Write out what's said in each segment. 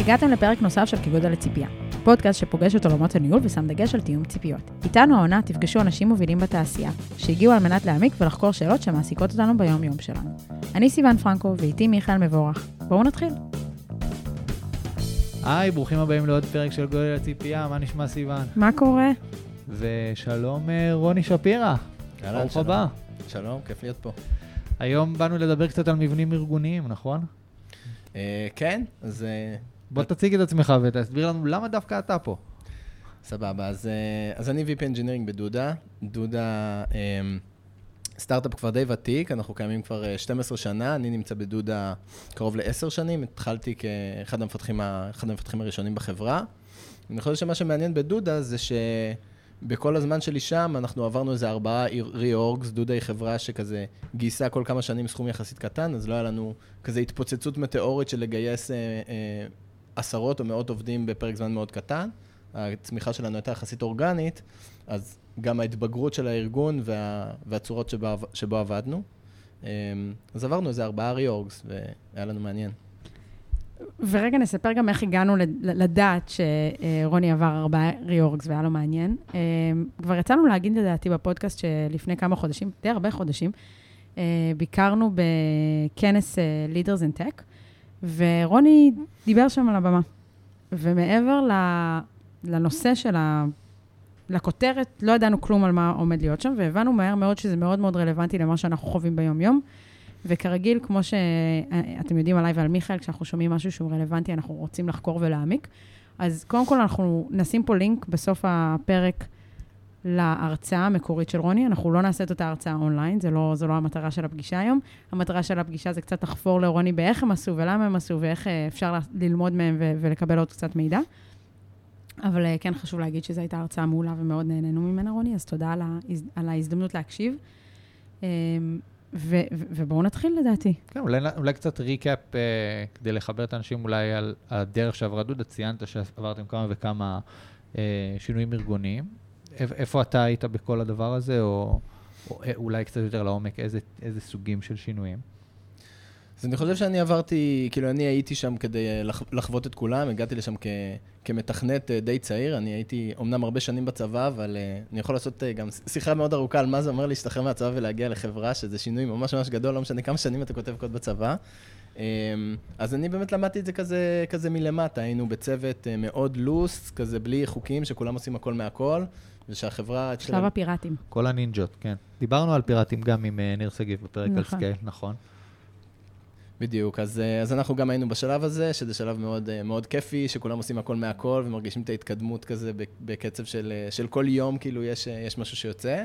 הגעתם לפרק נוסף של כגודל לציפייה, פודקאסט שפוגש את עולמות הניהול ושם דגש על תיאום ציפיות. איתנו העונה תפגשו אנשים מובילים בתעשייה, שהגיעו על מנת להעמיק ולחקור שאלות שמעסיקות אותנו ביום-יום שלנו. אני סיון פרנקו ואיתי מיכאל מבורך. בואו נתחיל. היי, ברוכים הבאים לעוד פרק של גודל הציפייה, מה נשמע סיון? מה קורה? ושלום אה, רוני שפירא, אהלן, ברוך שלום. הבא. שלום, כיף להיות פה. היום באנו לדבר קצת על מבנים ארגוניים, נכון? אה, כן, אז אה, בוא תציג את עצמך ותסביר לנו למה דווקא אתה פה. סבבה. אז, אה, אז אני VP Engineering בדודה. דודה אה, סטארט-אפ כבר די ותיק, אנחנו קיימים כבר אה, 12 שנה, אני נמצא בדודה קרוב ל-10 שנים, התחלתי כאחד המפתחים, אחד המפתחים הראשונים בחברה. אני חושב שמה שמעניין בדודה זה שבכל הזמן שלי שם, אנחנו עברנו איזה ארבעה ריאורגס, דודה היא חברה שכזה גייסה כל כמה שנים סכום יחסית קטן, אז לא היה לנו כזה התפוצצות מטאורית של לגייס אה, אה, עשרות או מאות עובדים בפרק זמן מאוד קטן. הצמיחה שלנו הייתה יחסית אורגנית, אז גם ההתבגרות של הארגון וה, והצורות שבו, שבו עבדנו. אמ, אז עברנו איזה ארבעה ריאורגס, והיה לנו מעניין. ורגע נספר גם איך הגענו לד- לדעת שרוני עבר ארבעה ריאורגס והיה לו מעניין. אה, כבר יצאנו להגיד לדעתי בפודקאסט שלפני כמה חודשים, די הרבה חודשים, אה, ביקרנו בכנס אה, Leaders in Tech, ורוני דיבר שם על הבמה. ומעבר לנושא של ה... לכותרת, לא ידענו כלום על מה עומד להיות שם, והבנו מהר מאוד שזה מאוד מאוד רלוונטי למה שאנחנו חווים ביום-יום. וכרגיל, כמו שאתם יודעים עליי ועל מיכאל, כשאנחנו שומעים משהו שהוא רלוונטי, אנחנו רוצים לחקור ולהעמיק. אז קודם כל, אנחנו נשים פה לינק בסוף הפרק להרצאה המקורית של רוני. אנחנו לא נעשה את אותה הרצאה אונליין, זה לא, זו לא המטרה של הפגישה היום. המטרה של הפגישה זה קצת לחפור לרוני באיך הם עשו ולמה הם עשו ואיך אה, אפשר ללמוד מהם ו- ולקבל עוד קצת מידע. אבל אה, כן חשוב להגיד שזו הייתה הרצאה מעולה ומאוד נהנינו ממנה, רוני, אז תודה על, ההז... על ההזדמנות להקשיב. אה, ו- ו- ובואו נתחיל לדעתי. כן, אולי, אולי קצת ריקאפ אה, כדי לחבר את האנשים אולי על הדרך שעברה דודה. ציינת שעברתם כמה וכמה אה, שינויים ארגוניים. איפ- איפה אתה היית בכל הדבר הזה, או, או אולי קצת יותר לעומק, איזה, איזה סוגים של שינויים? אז אני חושב שאני עברתי, כאילו, אני הייתי שם כדי לח, לחוות את כולם, הגעתי לשם כ, כמתכנת אה, די צעיר, אני הייתי אומנם הרבה שנים בצבא, אבל אה, אני יכול לעשות אה, גם שיחה מאוד ארוכה על מה זה אומר להשתחרר מהצבא ולהגיע לחברה, שזה שינוי ממש ממש גדול, לא משנה כמה שנים אתה כותב קוד בצבא. אה, אז אני באמת למדתי את זה כזה, כזה מלמטה, היינו בצוות אה, מאוד loose, כזה בלי חוקים, שכולם עושים הכל מהכל, ושהחברה... התחילה- שלב הפיראטים. כל הנינג'ות, כן. דיברנו על פיראטים גם עם אה, ניר שגיב בפרק על נכון. scale, נכון. בדיוק, אז, אה, אז אנחנו גם היינו בשלב הזה, שזה שלב מאוד, אה, מאוד כיפי, שכולם עושים הכל מהכל ומרגישים את ההתקדמות כזה ב- בקצב של, של כל יום, כאילו יש, יש משהו שיוצא.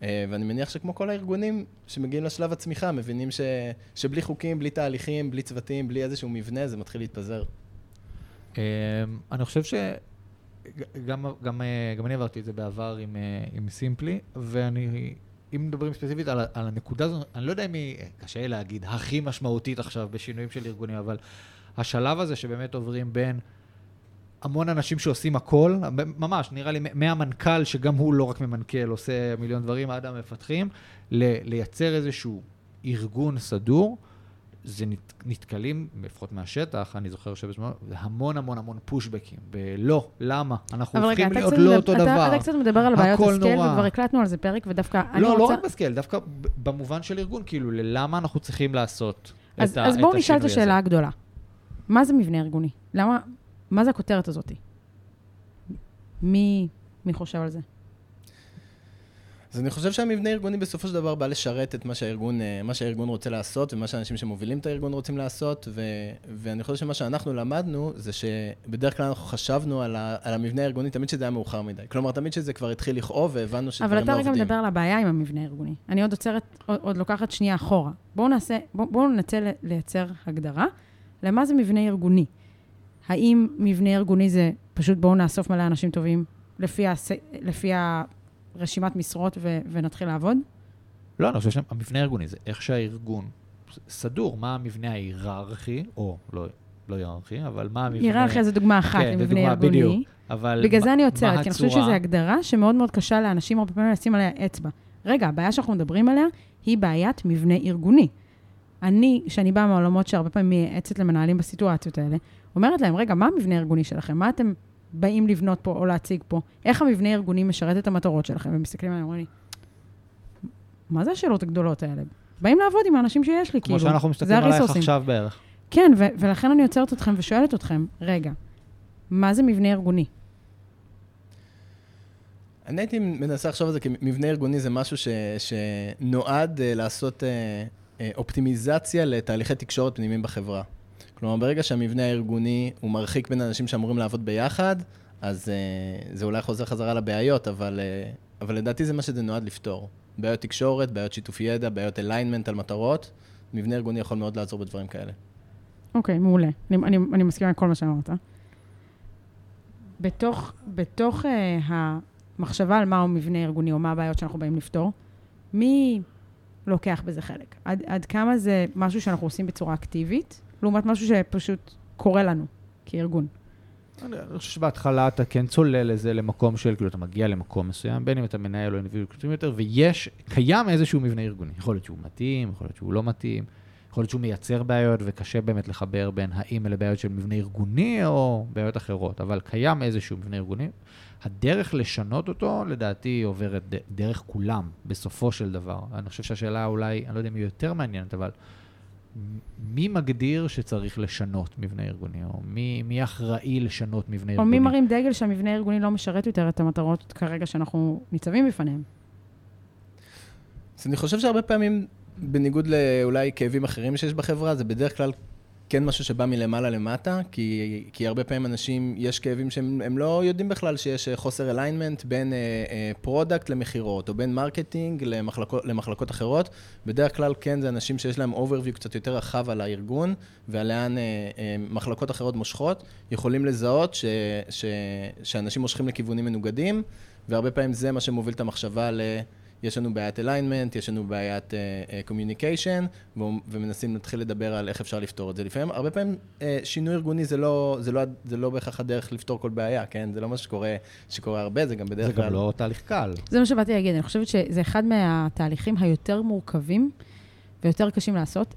ואני מניח שכמו כל הארגונים שמגיעים לשלב הצמיחה, מבינים ש, שבלי חוקים, בלי תהליכים, בלי צוותים, בלי איזשהו מבנה, זה מתחיל להתפזר. אמ, אני חושב שגם גם, אה, גם אני עברתי את זה בעבר עם, אה, עם סימפלי, ואני, אם מדברים ספציפית על, על הנקודה הזו, אני לא יודע אם היא, קשה לי להגיד, הכי משמעותית עכשיו בשינויים של ארגונים, אבל השלב הזה שבאמת עוברים בין המון אנשים שעושים הכל, ממש, נראה לי מהמנכ"ל, שגם הוא לא רק ממנכ"ל, עושה מיליון דברים, עד המפתחים, לייצר איזשהו ארגון סדור. זה נת, נתקלים, לפחות מהשטח, אני זוכר שבזמן, זה המון המון המון פושבקים, בלא, למה? אנחנו אבל רגע, הופכים אתה להיות לא מדבר- אותו אתה- דבר. אתה קצת מדבר על בעיות ה scale, נורא. וכבר הקלטנו על זה פרק, ודווקא אני לא, רוצה... לא רק ב scale, דווקא במובן של ארגון, כאילו, ללמה אנחנו צריכים לעשות אז, את, ה, אז את בואו נשאל את השינוי השאלה הזה. הגדולה. מה זה מבנה ארגוני? למה, מה זה הכותרת הזאת? מי, מי חושב על זה? אז אני חושב שהמבנה הארגוני בסופו של דבר בא לשרת את מה שהארגון, אה, מה שהארגון רוצה לעשות ומה שהאנשים שמובילים את הארגון רוצים לעשות, ו, ואני חושב שמה שאנחנו למדנו זה שבדרך כלל אנחנו חשבנו על, ה, על המבנה הארגוני תמיד שזה היה מאוחר מדי. כלומר, תמיד שזה כבר התחיל לכאוב והבנו שדברים אבל לא אתה עובדים. רגע מדבר על הבעיה עם המבנה הארגוני. אני עוד עוצרת, עוד, עוד לוקחת שנייה אחורה. בואו נעשה, בואו בוא ננסה לייצר הגדרה למה זה מבנה ארגוני. האם מבנה ארגוני זה פשוט בואו נאסוף מלא אנשים טובים לפי, הס, לפי הרשימת משרות ו, ונתחיל לעבוד? לא, אני חושב שהמבנה הארגוני זה איך שהארגון סדור, מה המבנה ההיררכי, או לא, לא היררכי, אבל מה המבנה... היררכיה זה דוגמה אחת כן, למבנה ארגוני. בדיוק. אבל בגלל זה אני עוצרת, כי אני חושבת? שזו הגדרה שמאוד מאוד קשה לאנשים הרבה פעמים לשים עליה אצבע. רגע, הבעיה שאנחנו מדברים עליה היא בעיית מבנה ארגוני. אני, שאני באה מהעולמות שהרבה פעמים מייעצת למנהלים בסיטואציות האלה, אומרת להם, רגע, מה המבנה הארגוני שלכם? מה אתם באים לבנות פה או להציג פה? איך המבנה הארגוני משרת את המטרות שלכם? ומסתכלים עליהם, אומרים לי, מה זה השאלות הגדולות האלה? באים לעבוד עם האנשים שיש לי, כמו כאילו. שאנחנו זה מסתכלים עלייך. עכשיו בערך. כן, ו- ולכן אני עוצרת אתכם ושואלת אתכם, רגע, מה זה מבנה ארגוני? אני הייתי מנסה לחשוב על זה כמבנה ארגוני זה משהו ש, שנועד uh, לעשות uh, uh, אופטימיזציה לתהליכי תקשורת פנימיים בחברה. כלומר, ברגע שהמבנה הארגוני הוא מרחיק בין אנשים שאמורים לעבוד ביחד, אז uh, זה אולי חוזר חזרה לבעיות, אבל, uh, אבל לדעתי זה מה שזה נועד לפתור. בעיות תקשורת, בעיות שיתוף ידע, בעיות אליינמנט על מטרות. מבנה ארגוני יכול מאוד לעזור בדברים כאלה. אוקיי, מעולה. אני, אני, אני מסכימה עם כל מה שאמרת. בתוך, בתוך uh, המחשבה על מהו מבנה ארגוני או מה הבעיות שאנחנו באים לפתור, מי לוקח בזה חלק? עד, עד כמה זה משהו שאנחנו עושים בצורה אקטיבית, לעומת משהו שפשוט קורה לנו כארגון? אני חושב שבהתחלה אתה כן צולל לזה למקום של, כאילו, אתה מגיע למקום מסוים, בין אם אתה מנהל או אינדיבידואל יותר, ויש, קיים איזשהו מבנה ארגוני. יכול להיות שהוא מתאים, יכול להיות שהוא לא מתאים, יכול להיות שהוא מייצר בעיות, וקשה באמת לחבר בין האם אלה בעיות של מבנה ארגוני או בעיות אחרות, אבל קיים איזשהו מבנה ארגוני. הדרך לשנות אותו, לדעתי, עוברת דרך כולם, בסופו של דבר. אני חושב שהשאלה אולי, אני לא יודע אם היא יותר מעניינת, אבל מי מגדיר שצריך לשנות מבנה ארגוני, או מי, מי אחראי לשנות מבנה או ארגוני? מי מרים דגל שהמבנה הארגוני לא משרת יותר את המטרות כרגע שאנחנו ניצבים בפניהם? אז אני חושב שהרבה פעמים, בניגוד לאולי כאבים אחרים שיש בחברה, זה בדרך כלל כן משהו שבא מלמעלה למטה, כי, כי הרבה פעמים אנשים, יש כאבים שהם הם לא יודעים בכלל שיש אה, חוסר אליינמנט בין product uh, uh, למכירות, או בין marketing למחלקות, למחלקות אחרות. בדרך כלל כן זה אנשים שיש להם overview קצת יותר רחב על הארגון, ועל לאן uh, uh, מחלקות אחרות מושכות, יכולים לזהות ש, ש, שאנשים מושכים לכיוונים מנוגדים, והרבה פעמים זה מה שמוביל את המחשבה ל... יש לנו בעיית alignment, יש לנו בעיית communication, uh, uh, ומנסים להתחיל לדבר על איך אפשר לפתור את זה. לפעמים, הרבה פעמים uh, שינוי ארגוני זה לא, זה, לא, זה לא בהכרח הדרך לפתור כל בעיה, כן? זה לא מה שקורה, שקורה הרבה, זה גם בדרך זה כלל... גם לא תהליך קל. זה מה שבאתי להגיד, אני חושבת שזה אחד מהתהליכים היותר מורכבים ויותר קשים לעשות.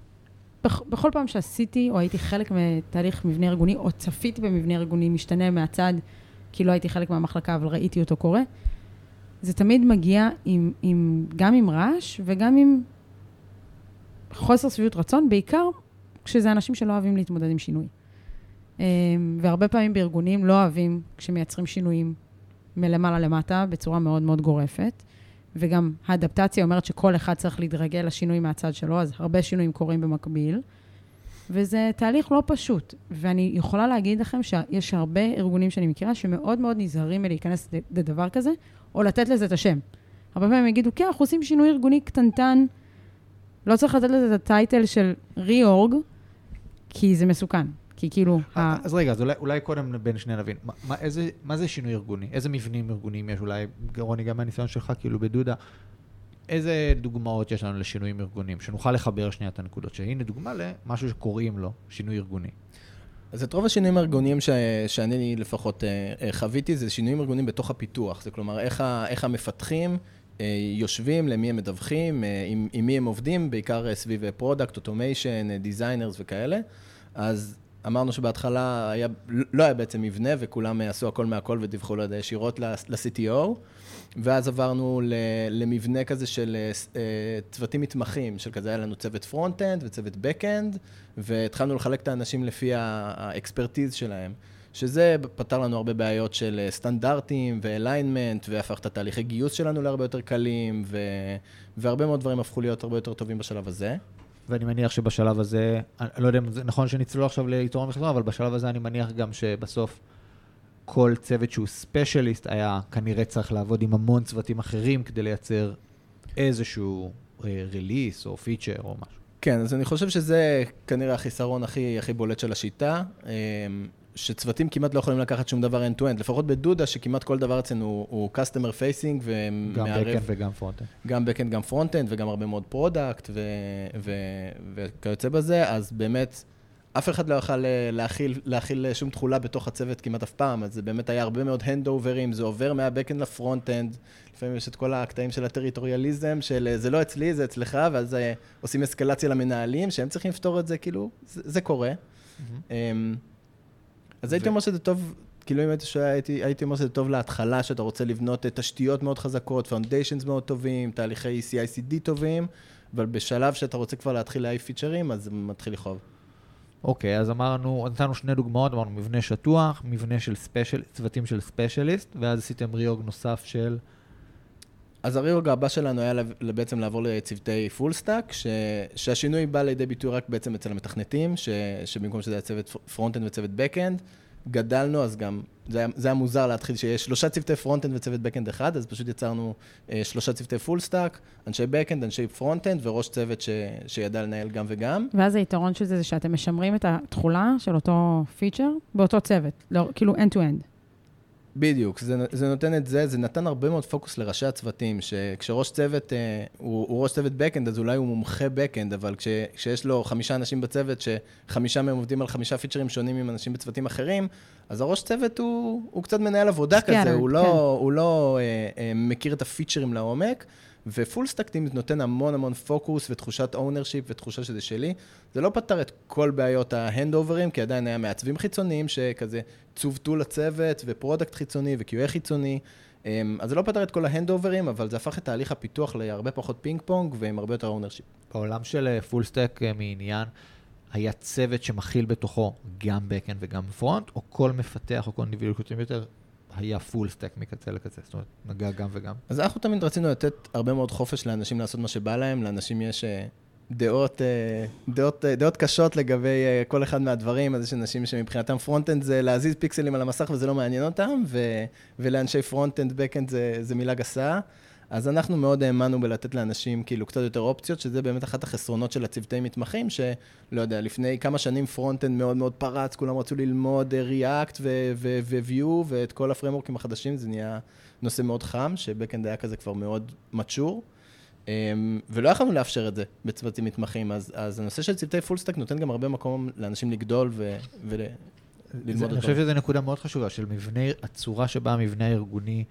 בכ- בכל פעם שעשיתי, או הייתי חלק מתהליך מבנה ארגוני, או צפיתי במבנה ארגוני משתנה מהצד, כי לא הייתי חלק מהמחלקה, אבל ראיתי אותו קורה, זה תמיד מגיע עם, עם, גם עם רעש וגם עם חוסר שביעות רצון, בעיקר כשזה אנשים שלא אוהבים להתמודד עם שינוי. אמ, והרבה פעמים בארגונים לא אוהבים כשמייצרים שינויים מלמעלה למטה בצורה מאוד מאוד גורפת. וגם האדפטציה אומרת שכל אחד צריך להתרגל לשינוי מהצד שלו, אז הרבה שינויים קורים במקביל. וזה תהליך לא פשוט. ואני יכולה להגיד לכם שיש הרבה ארגונים שאני מכירה שמאוד מאוד נזהרים מלהיכנס לדבר כזה, או לתת לזה את השם. הרבה פעמים יגידו, כן, אנחנו עושים שינוי ארגוני קטנטן, לא צריך לתת לזה את הטייטל של ריאורג, כי זה מסוכן. כי כאילו... ה- אז רגע, אז אולי, אולי קודם בין שנייה נבין, מה, מה, איזה, מה זה שינוי ארגוני? איזה מבנים ארגוניים יש? אולי, רוני, גם מהניסיון שלך, כאילו בדודה, איזה דוגמאות יש לנו לשינויים ארגוניים? שנוכל לחבר שנייה את הנקודות. שהנה דוגמה למשהו שקוראים לו שינוי ארגוני. אז את רוב השינויים הארגוניים ש... שאני לפחות אה, אה, חוויתי, זה שינויים ארגוניים בתוך הפיתוח. זה כלומר, איך, ה... איך המפתחים אה, יושבים, למי הם מדווחים, עם, עם מי הם עובדים, בעיקר סביב product, automation, designers וכאלה. אז אמרנו שבהתחלה היה, לא היה בעצם מבנה, וכולם אה, עשו הכל מהכל ודיווחו לו ישירות ל-CTO. ואז עברנו למבנה כזה של אה, אה, צוותים מתמחים, של כזה היה לנו צוות front-end וצוות back-end, והתחלנו לחלק את האנשים לפי ה expertise שלהם. שזה פתר לנו הרבה בעיות של אה, סטנדרטים ו alignment, והפך את התהליכי גיוס שלנו להרבה יותר קלים, ו... והרבה מאוד דברים הפכו להיות הרבה יותר טובים בשלב הזה. ואני מניח שבשלב הזה, אני לא יודע אם זה נכון שנצלול עכשיו ליתרון וחסרון, אבל בשלב הזה אני מניח גם שבסוף כל צוות שהוא specialist היה כנראה צריך לעבוד עם המון צוותים אחרים כדי לייצר איזשהו release או פיצ'ר או משהו. כן, אז אני חושב שזה כנראה החיסרון הכי, הכי בולט של השיטה, אמ, שצוותים כמעט לא יכולים לקחת שום דבר end-to-end, לפחות בדודה, שכמעט כל דבר אצלנו הוא, הוא customer facing גם ומערב... backend וגם frontend. גם backend, גם frontend וגם הרבה מאוד product ו- ו- וכיוצא בזה, אז באמת אף אחד לא יכל אה, להכיל, להכיל שום תכולה בתוך הצוות כמעט אף פעם, אז זה באמת היה הרבה מאוד hand-over ים, זה עובר מה backend ל front-end. לפעמים יש את כל הקטעים של הטריטוריאליזם, של זה לא אצלי, זה אצלך, ואז עושים אסקלציה למנהלים, שהם צריכים לפתור את זה, כאילו, זה, זה קורה. Mm-hmm. אז הייתי אומר שזה טוב, כאילו אם הייתי שואל, הייתי, הייתי אומר שזה טוב להתחלה, שאתה רוצה לבנות תשתיות מאוד חזקות, foundations מאוד טובים, תהליכי CI/CD טובים, אבל בשלב שאתה רוצה כבר להתחיל להעיף פיצ'רים, אז זה מתחיל לכאוב. אוקיי, אז אמרנו, נתנו שני דוגמאות, אמרנו מבנה שטוח, מבנה של special, צוותים של specialist, ואז עשיתם reorg נוסף של... אז ה reorg הבא שלנו היה בעצם לעבור לצוותי full stack, ש... שהשינוי בא לידי ביטוי רק בעצם אצל המתכנתים, ש... שבמקום שזה היה צוות front-end וצוות back-end, גדלנו, אז גם, זה היה, זה היה מוזר להתחיל שיש שלושה צוותי front-end וצוות back-end אחד, אז פשוט יצרנו אה, שלושה צוותי full stack, אנשי back-end, אנשי front-end וראש צוות ש, שידע לנהל גם וגם. ואז היתרון של זה זה שאתם משמרים את התכולה של אותו פיצ'ר באותו צוות, לא, כאילו end-to-end. בדיוק, זה, זה נותן את זה, זה נתן הרבה מאוד פוקוס לראשי הצוותים, שכשראש צוות אה, הוא, הוא ראש צוות backend, אז אולי הוא מומחה backend, אבל כש, כשיש לו חמישה אנשים בצוות, שחמישה מהם עובדים על חמישה פיצ'רים שונים עם אנשים בצוותים אחרים, אז הראש צוות הוא, הוא קצת מנהל עבודה כזה, הוא לא, כן. הוא לא אה, אה, מכיר את הפיצ'רים לעומק. ו full stack teams נותן המון המון פוקוס ותחושת ownership ותחושה שזה שלי. זה לא פתר את כל בעיות ה handover ים, כי עדיין היה מעצבים חיצוניים שכזה צוותו לצוות ו product חיצוני ו-QA חיצוני. אמ, אז זה לא פתר את כל ה handover ים, אבל זה הפך את תהליך הפיתוח להרבה פחות פינג פונג ועם הרבה יותר ownership. בעולם של full אה, stack אה, מעניין, היה צוות שמכיל בתוכו גם backend וגם front, או כל מפתח או כל כותבים יותר היה full stack מקצה לקצה, זאת אומרת, נגע גם וגם. אז אנחנו תמיד רצינו לתת הרבה מאוד חופש לאנשים לעשות מה שבא להם, לאנשים יש אה, דעות, אה, דעות, אה, דעות קשות לגבי כל אחד מהדברים, אז יש אנשים שמבחינתם front-end זה להזיז פיקסלים על המסך וזה לא מעניין אותם, ו, ולאנשי front-end, back-end זה, זה מילה גסה. אז אנחנו מאוד האמנו בלתת לאנשים כאילו קצת יותר אופציות, שזה באמת אחת החסרונות של הצוותי מתמחים, שלא יודע, לפני כמה שנים front-end מאוד מאוד פרץ, כולם רצו ללמוד React ו-Vue ואת כל ה framework ים החדשים, זה נהיה נושא מאוד חם, ש backend היה כזה כבר מאוד mature. אמ, ולא יכולנו לאפשר את זה בצוותים מתמחים, אז, אז הנושא של צוותי full stack נותן גם הרבה מקום לאנשים לגדול ו, וללמוד אותו. אני חושב שזו נקודה מאוד חשובה, של מבנה, הצורה שבה המבנה הארגוני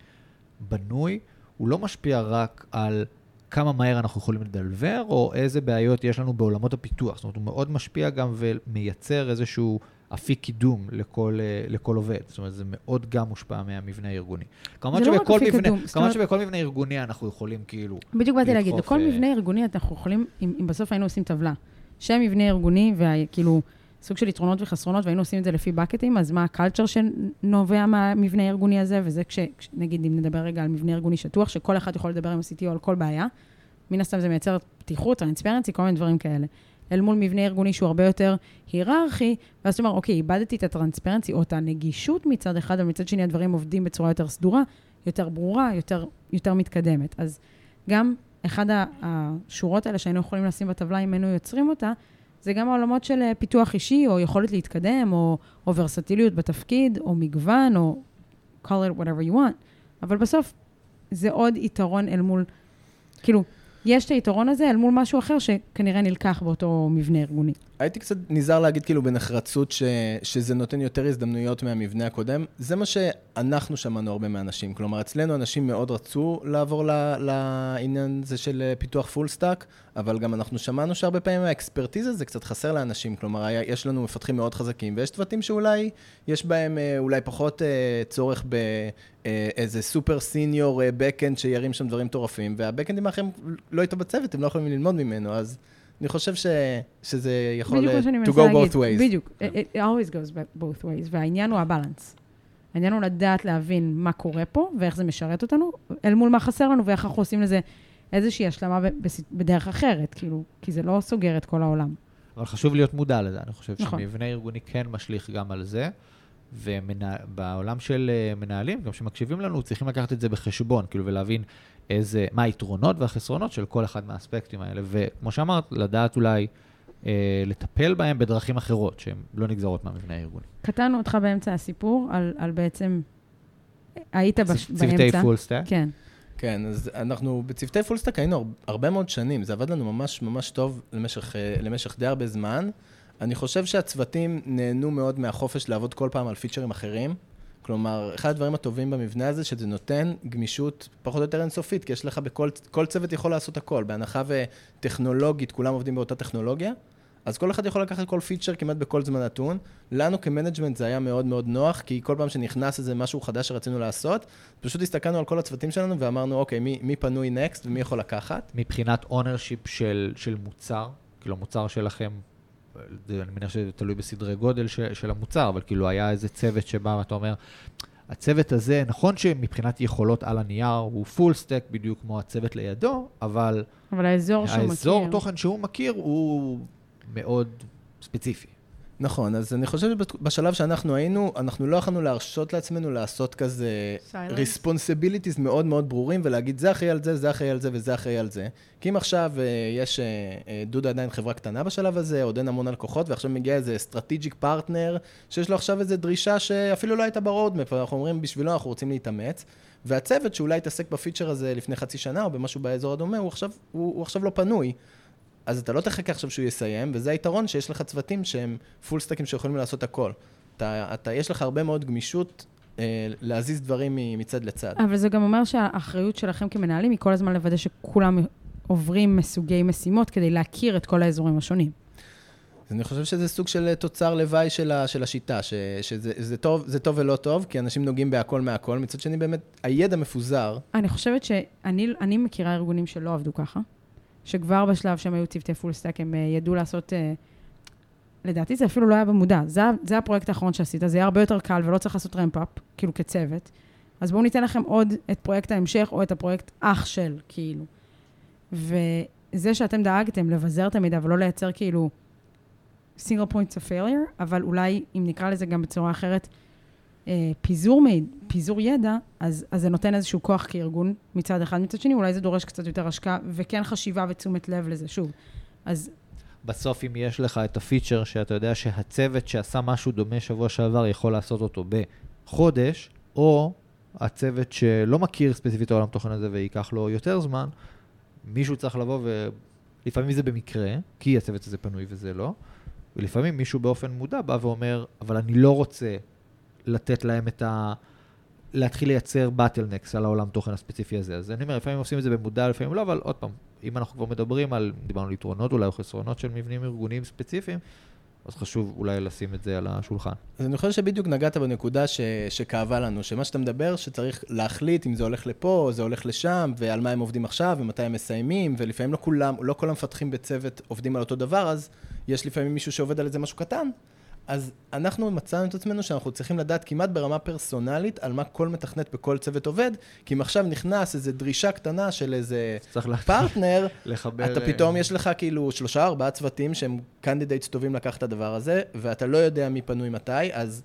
בנוי. הוא לא משפיע רק על כמה מהר אנחנו יכולים לדלבר, או איזה בעיות יש לנו בעולמות הפיתוח. זאת אומרת, הוא מאוד משפיע גם ומייצר איזשהו אפיק קידום לכל, אה, לכל עובד. זאת אומרת, זה מאוד גם מושפע מהמבנה הארגוני. כמובן לא שבכל, לא מבנה, כמובן שבכל מבנה ארגוני אנחנו יכולים כאילו... בדיוק באתי להגיד, בכל uh... מבנה ארגוני אנחנו יכולים, אם, אם בסוף היינו עושים טבלה, שם מבנה ארגוני, וכאילו... סוג של יתרונות וחסרונות, והיינו עושים את זה לפי בקטים, אז מה הקלצ'ר שנובע מהמבנה הארגוני הזה, וזה כש, נגיד, אם נדבר רגע על מבנה ארגוני שטוח, שכל אחד יכול לדבר עם ה-CTO על כל בעיה, מן הסתם זה מייצר פתיחות, טרנספרנסי, כל מיני דברים כאלה. אל מול מבנה ארגוני שהוא הרבה יותר היררכי, ואז אתה אומר, אוקיי, איבדתי את הטרנספרנסי או את הנגישות מצד אחד, אבל מצד שני הדברים עובדים בצורה יותר סדורה, יותר ברורה, יותר, יותר מתקדמת. אז גם אחד השורות האלה שהיינו יכולים לשים בטבלה, אם היינו יוצרים אותה, זה גם העולמות של אה, פיתוח אישי, או יכולת להתקדם, או, או ורסטיליות בתפקיד, או מגוון, או call it whatever you want. אבל בסוף, זה עוד יתרון אל מול, כאילו, יש את היתרון הזה אל מול משהו אחר שכנראה נלקח באותו מבנה ארגוני. הייתי קצת נזהר להגיד כאילו בנחרצות ש, שזה נותן יותר הזדמנויות מהמבנה הקודם. זה מה שאנחנו שמענו הרבה מאנשים. כלומר, אצלנו אנשים מאוד רצו לעבור לעניין הזה של פיתוח full stack, אבל גם אנחנו שמענו שהרבה פעמים האקספרטיזה זה קצת חסר לאנשים. כלומר, יש לנו מפתחים מאוד חזקים, ויש צוותים שאולי יש בהם אה, אולי פחות אה, צורך באיזה סופר senior backend שירים שם דברים מטורפים, וה backend ים האחרים לא איתו בצוות, הם לא יכולים ללמוד ממנו, אז... אני חושב ש, שזה יכול to go both ways. בדיוק, it, it always goes both ways, והעניין הוא הבלנס. העניין הוא לדעת להבין מה קורה פה ואיך זה משרת אותנו, אל מול מה חסר לנו ואיך אנחנו עושים לזה איזושהי השלמה בדרך אחרת, כאילו, כי זה לא סוגר את כל העולם. אבל חשוב להיות מודע לזה, אני חושב נכון. שמבנה ארגוני כן משליך גם על זה. ובעולם של אה, מנהלים, גם שמקשיבים לנו, צריכים לקחת את זה בחשבון, כאילו, ולהבין איזה, מה היתרונות והחסרונות של כל אחד מהאספקטים האלה. וכמו שאמרת, לדעת אולי אה, לטפל בהם בדרכים אחרות, שהן לא נגזרות מהמבנה הארגוני. קטענו אותך באמצע הסיפור, על, על בעצם, היית בש, באמצע. צוותי full stack? כן. כן, אז אנחנו בצוותי full stack היינו הרבה מאוד שנים, זה עבד לנו ממש ממש טוב למשך, אה, למשך די הרבה זמן. אני חושב שהצוותים נהנו מאוד מהחופש לעבוד כל פעם על פיצ'רים אחרים. כלומר, אחד הדברים הטובים במבנה הזה, שזה נותן גמישות פחות או יותר אינסופית, כי יש לך בכל, כל צוות יכול לעשות הכל. בהנחה שטכנולוגית, כולם עובדים באותה טכנולוגיה, אז כל אחד יכול לקחת כל פיצ'ר כמעט בכל זמן נתון. לנו כ management זה היה מאוד מאוד נוח, כי כל פעם שנכנס איזה משהו חדש שרצינו לעשות, פשוט הסתכלנו על כל הצוותים שלנו ואמרנו, אוקיי, מי, מי פנוי next ומי יכול לקחת. מבחינת ownership של, של מוצר, כאילו המוצר שלכם, אני מניח שזה תלוי בסדרי גודל ש, של המוצר, אבל כאילו היה איזה צוות שבא ואתה אומר, הצוות הזה, נכון שמבחינת יכולות על הנייר הוא פול סטק בדיוק כמו הצוות לידו, אבל... אבל האזור שהוא מכיר. האזור תוכן שהוא מכיר הוא מאוד ספציפי. נכון, אז אני חושב שבשלב שאנחנו היינו, אנחנו לא יכולנו להרשות לעצמנו לעשות כזה responsibilities מאוד מאוד ברורים ולהגיד זה אחראי על זה, זה אחראי על זה וזה אחראי על זה. כי אם עכשיו אה, יש, אה, אה, דודה עדיין חברה קטנה בשלב הזה, עוד אין המון לקוחות, ועכשיו מגיע איזה strategic partner, שיש לו עכשיו איזו דרישה שאפילו לא הייתה ב roadmap, אנחנו אומרים בשבילו אנחנו רוצים להתאמץ, והצוות שאולי התעסק בפיצ'ר הזה לפני חצי שנה או במשהו באזור הדומה, הוא עכשיו, הוא, הוא עכשיו לא פנוי. אז אתה לא תחכה עכשיו שהוא יסיים, וזה היתרון שיש לך צוותים שהם full stackים שיכולים לעשות הכל. אתה, אתה, יש לך הרבה מאוד גמישות אה, להזיז דברים מצד לצד. אבל זה גם אומר שהאחריות שלכם כמנהלים היא כל הזמן לוודא שכולם עוברים מסוגי משימות כדי להכיר את כל האזורים השונים. אני חושב שזה סוג של תוצר לוואי של, ה, של השיטה, ש, שזה זה טוב, זה טוב ולא טוב, כי אנשים נוגעים בהכל מהכל. מצד שני, באמת, הידע מפוזר. אני חושבת שאני מכירה ארגונים שלא עבדו ככה. שכבר בשלב שהם היו צוותי full stack, הם uh, ידעו לעשות... Uh, לדעתי זה אפילו לא היה במודע. זה, זה הפרויקט האחרון שעשית, זה יהיה הרבה יותר קל ולא צריך לעשות ramp-up, כאילו כצוות. אז בואו ניתן לכם עוד את פרויקט ההמשך או את הפרויקט אח של, כאילו. וזה שאתם דאגתם לבזר את המידע ולא לייצר כאילו single points of failure, אבל אולי, אם נקרא לזה גם בצורה אחרת, אה, פיזור, מיד, פיזור ידע, אז, אז זה נותן איזשהו כוח כארגון מצד אחד. מצד שני, אולי זה דורש קצת יותר השקעה, וכן חשיבה ותשומת לב לזה, שוב. אז... בסוף, אם יש לך את הפיצ'ר שאתה יודע שהצוות שעשה משהו דומה שבוע שעבר יכול לעשות אותו בחודש, או הצוות שלא מכיר ספציפית העולם תוכן הזה וייקח לו יותר זמן, מישהו צריך לבוא ולפעמים זה במקרה, כי הצוות הזה פנוי וזה לא, ולפעמים מישהו באופן מודע בא ואומר, אבל אני לא רוצה לתת להם את ה... להתחיל לייצר באטלנקס על העולם תוכן הספציפי הזה. אז אני אומר, לפעמים עושים את זה במודע, לפעמים לא, אבל עוד פעם, אם אנחנו כבר מדברים על, דיברנו על יתרונות אולי או חסרונות של מבנים ארגוניים ספציפיים, אז חשוב אולי לשים את זה על השולחן. אז אני חושב שבדיוק נגעת בנקודה ש, שכאבה לנו, שמה שאתה מדבר, שצריך להחליט אם זה הולך לפה או זה הולך לשם, ועל מה הם עובדים עכשיו ומתי הם מסיימים, ולפעמים לא כולם, לא כל המפתחים בצוות עובדים על אותו דבר, אז יש לפעמים מישהו שעובד על איזה משהו קטן, אז אנחנו מצאנו את עצמנו שאנחנו צריכים לדעת כמעט ברמה פרסונלית על מה כל מתכנת בכל צוות עובד, כי אם עכשיו נכנס איזו דרישה קטנה של איזה פרטנר, לחבר... אתה פתאום יש לך כאילו שלושה, ארבעה צוותים שהם candidates טובים לקחת את הדבר הזה, ואתה לא יודע מי פנוי מתי, אז,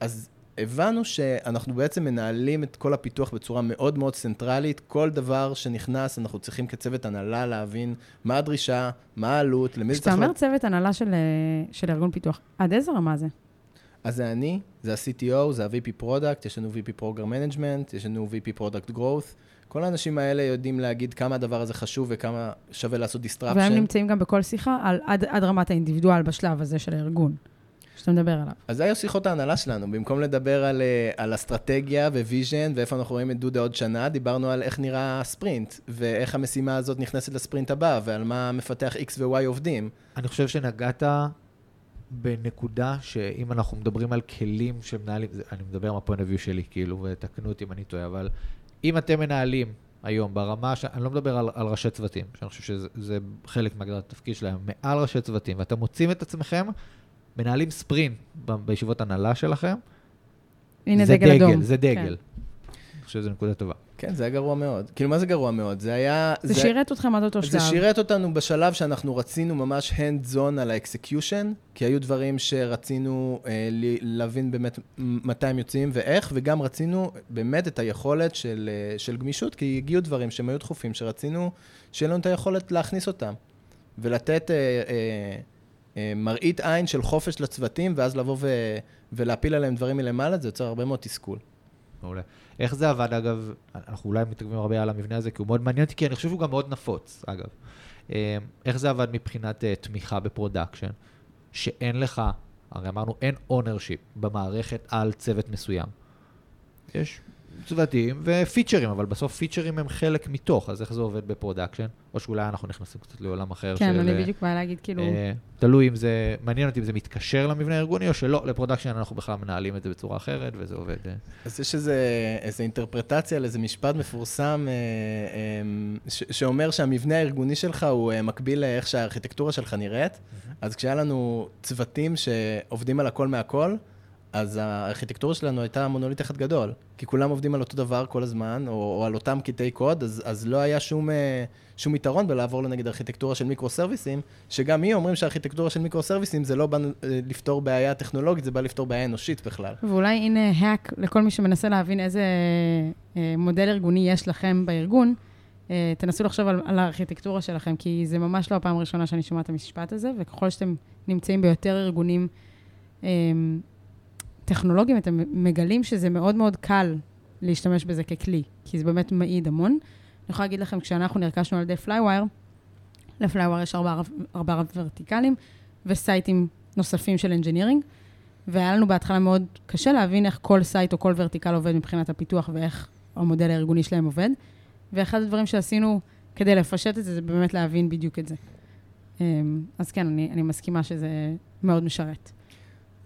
אז הבנו שאנחנו בעצם מנהלים את כל הפיתוח בצורה מאוד מאוד צנטרלית. כל דבר שנכנס, אנחנו צריכים כצוות הנהלה להבין מה הדרישה, מה העלות, למי זה צריך... כשאתה אומר צוות הנהלה של, של ארגון פיתוח, עד איזה רמה זה? אז זה אני, זה ה-CTO, זה ה-VP Product, יש לנו VP Program Management, יש לנו VP Product Growth. כל האנשים האלה יודעים להגיד כמה הדבר הזה חשוב וכמה שווה לעשות disruption. והם נמצאים גם בכל שיחה על, עד, עד רמת האינדיבידואל בשלב הזה של הארגון. שאתה מדבר עליו. אז זה היו שיחות ההנהלה שלנו. במקום לדבר על, אה, על אסטרטגיה ו vision ואיפה אנחנו רואים את דודה עוד שנה, דיברנו על איך נראה הספרינט, ואיך המשימה הזאת נכנסת לספרינט הבא, ועל מה מפתח X ו-Y עובדים. אני חושב שנגעת בנקודה שאם אנחנו מדברים על כלים שמנהלים, אני מדבר מה point of view שלי, כאילו, ותקנו אותי אם אני טועה, אבל אם אתם מנהלים היום ברמה, ש... אני לא מדבר על, על ראשי צוותים, שאני חושב שזה חלק מהגדרת התפקיד שלהם, מעל ראשי צוותים, ואתם מוצאים את עצמכם מנהלים ספרינט בישיבות הנהלה שלכם. הנה דגל, דגל אדום. זה דגל. כן. אני חושב שזו נקודה טובה. כן, זה היה גרוע מאוד. כאילו, מה זה גרוע מאוד? זה היה... זה, זה שירת אתכם עד אותו שלב. זה שירת אותנו בשלב שאנחנו רצינו ממש hands on על ה execution, כי היו דברים שרצינו אה, להבין באמת מתי הם יוצאים ואיך, וגם רצינו באמת את היכולת של, אה, של גמישות, כי הגיעו דברים שהם היו דחופים, שרצינו שיהיה לנו את היכולת להכניס אותם. ולתת... אה, אה, מראית עין של חופש לצוותים, ואז לבוא ו... ולהפיל עליהם דברים מלמעלה, זה יוצר הרבה מאוד תסכול. מעולה. איך זה עבד, אגב, אנחנו אולי מתקדמים הרבה על המבנה הזה, כי הוא מאוד מעניין אותי, כי אני חושב שהוא גם מאוד נפוץ, אגב. אה, איך זה עבד מבחינת uh, תמיכה ב production? שאין לך, הרי אמרנו, אין ownership במערכת על צוות מסוים. יש צוותים ופיצ'רים, אבל בסוף פיצ'רים הם חלק מתוך, אז איך זה עובד ב production? או שאולי אנחנו נכנסים קצת לעולם אחר כן, של... אני אה, בדיוק באה להגיד, כאילו, אה, תלוי אם זה, מעניין אותי אם זה מתקשר למבנה הארגוני, או שלא, ל production אנחנו בכלל מנהלים את זה בצורה אחרת, וזה עובד. אה. אז יש איזה, איזה אינטרפרטציה על איזה משפט מפורסם אה, אה, ש, שאומר שהמבנה הארגוני שלך הוא אה, מקביל לאיך שהארכיטקטורה שלך נראית. אז כשהיה לנו צוותים שעובדים על הכל מהכל, אז הארכיטקטורה שלנו הייתה מונוליט אחד גדול. כי כולם עובדים על אותו דבר כל הזמן, או, או על אותם קטעי קוד, אז, אז לא היה שום, אה, שום יתרון בלעבור לנגיד ארכיטקטורה של מיקרו-סרוויסים, שגם היא אומרים שהארכיטקטורה של מיקרו-סרוויסים זה לא בא אה, לפתור בעיה טכנולוגית, זה בא לפתור בעיה אנושית בכלל. ואולי הנה האק לכל מי שמנסה להבין איזה אה, מודל ארגוני יש לכם בארגון, תנסו לחשוב על, על הארכיטקטורה שלכם, כי זה ממש לא הפעם הראשונה שאני שומעת את המשפט הזה, וככל שאתם נמצאים ביותר ארגונים טכנולוגיים, אתם מגלים שזה מאוד מאוד קל להשתמש בזה ככלי, כי זה באמת מעיד המון. אני יכולה להגיד לכם, כשאנחנו נרכשנו על ידי פלייווייר, לפלייווייר יש ארבעה ארבע verticalים ו siteים נוספים של engineering, והיה לנו בהתחלה מאוד קשה להבין איך כל site או כל vertical עובד מבחינת הפיתוח ואיך המודל הארגוני שלהם עובד. ואחד הדברים שעשינו כדי לפשט את זה, זה באמת להבין בדיוק את זה. אמ, אז כן, אני, אני מסכימה שזה מאוד משרת.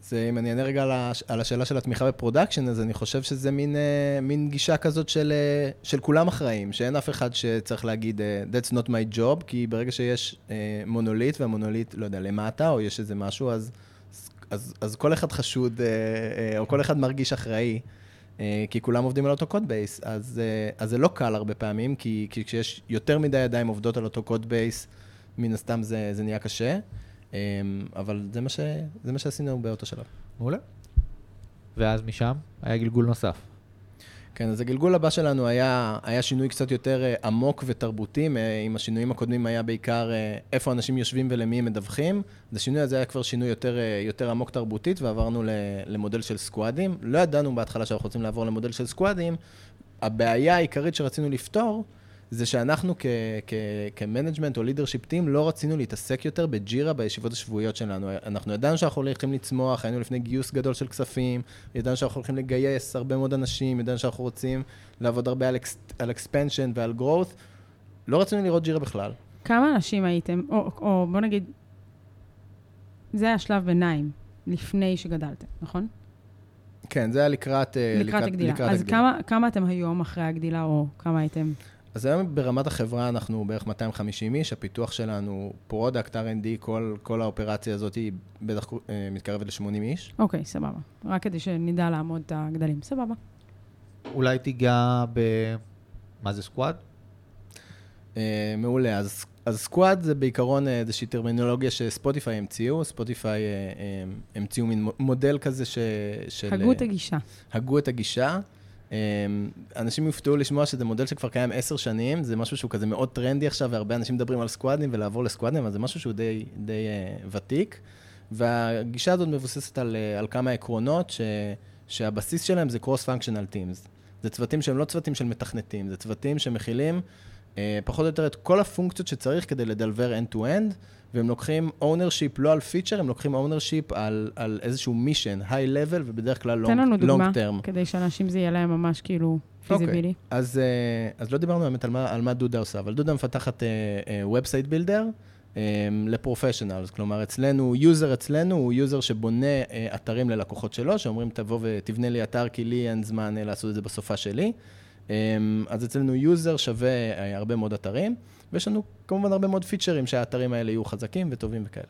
זה, אם אני אענה רגע על, הש, על השאלה של התמיכה ב production, אז אני חושב שזה מין, uh, מין גישה כזאת של, uh, של כולם אחראים, שאין אף אחד שצריך להגיד, that's not my job, כי ברגע שיש מונוליט, והמונוליט, לא יודע, למטה, או יש איזה משהו, אז, אז, אז כל אחד חשוד, או כל אחד מרגיש אחראי, כי כולם עובדים על אותו code base, אז, אז זה לא קל הרבה פעמים, כי, כי כשיש יותר מדי ידיים עובדות על אותו code base, מן הסתם זה, זה נהיה קשה. אמ, אבל זה מה, ש... זה מה שעשינו באותו שלב. מעולה. ואז משם היה גלגול נוסף. כן, אז הגלגול הבא שלנו היה, היה שינוי קצת יותר אה, עמוק ותרבותי, אם השינויים הקודמים היה בעיקר אה, איפה אנשים יושבים ולמי הם מדווחים, אז השינוי הזה היה כבר שינוי יותר, אה, יותר עמוק תרבותית, ועברנו למודל של squadים. לא ידענו בהתחלה שאנחנו רוצים לעבור למודל של squadים. הבעיה העיקרית שרצינו לפתור, זה שאנחנו כ management או leadership team לא רצינו להתעסק יותר בג'ירה בישיבות השבועיות שלנו. אנחנו ידענו שאנחנו הולכים לצמוח, היינו לפני גיוס גדול של כספים, ידענו שאנחנו הולכים לגייס הרבה מאוד אנשים, ידענו שאנחנו רוצים לעבוד הרבה על, על expansion ועל growth. לא רצינו לראות ג'ירה בכלל. כמה אנשים הייתם, או, או בוא נגיד, זה היה שלב ביניים, לפני שגדלתם, נכון? כן, זה היה לקראת, אה, לקראת, לקראת הגדילה. לקראת אז הגדילה. כמה, כמה אתם היום אחרי הגדילה, או כמה הייתם? אז היום ברמת החברה אנחנו בערך 250 איש, הפיתוח שלנו, product, R&D, כל, כל האופרציה הזאת היא בטח אה, מתקרבת ל-80 איש. אוקיי, סבבה. רק כדי שנדע לאמוד את הגדלים. סבבה. אולי תיגע ב... מה זה squad? אה, מעולה. אז, אז סקוואד זה בעיקרון אה, איזושהי טרמינולוגיה שספוטיפיי המציאו. ספוטיפיי אה, אה, המציאו מין מודל כזה ש, של... הגו את הגישה. הגו את הגישה. אמ, אנשים יופתעו לשמוע שזה מודל שכבר קיים עשר שנים, זה משהו שהוא כזה מאוד טרנדי עכשיו, והרבה אנשים מדברים על סקואדים ולעבור לסקואדים, אבל זה משהו שהוא די, די uh, ותיק. והגישה הזאת מבוססת על, uh, על כמה עקרונות, ש, שהבסיס שלהם זה Cross-Functional Teams. זה צוותים שהם לא צוותים של מתכנתים, זה צוותים שמכילים uh, פחות או יותר את כל הפונקציות שצריך כדי לדלוור end-to-end, והם לוקחים ownership לא על feature, הם לוקחים ownership על, על איזשהו mission, high level, ובדרך כלל long, term. תן לנו דוגמה, כדי שאנשים זה יהיה להם ממש כאילו feasible י. Okay. אז, אה, אז לא דיברנו באמת על מה, על מה דודה עושה, אבל דודה מפתחת website uh, builder um, ל professionals, כלומר אצלנו, user אצלנו הוא user שבונה uh, אתרים ללקוחות שלו, שאומרים תבוא ותבנה לי אתר, כי לי אין זמן uh, לעשות את זה בסופה שלי. Um, אז אצלנו user שבונה uh, הרבה מאוד אתרים. ויש לנו כמובן הרבה מאוד feature ים שהאתרים האלה יהיו חזקים וטובים וכאלה.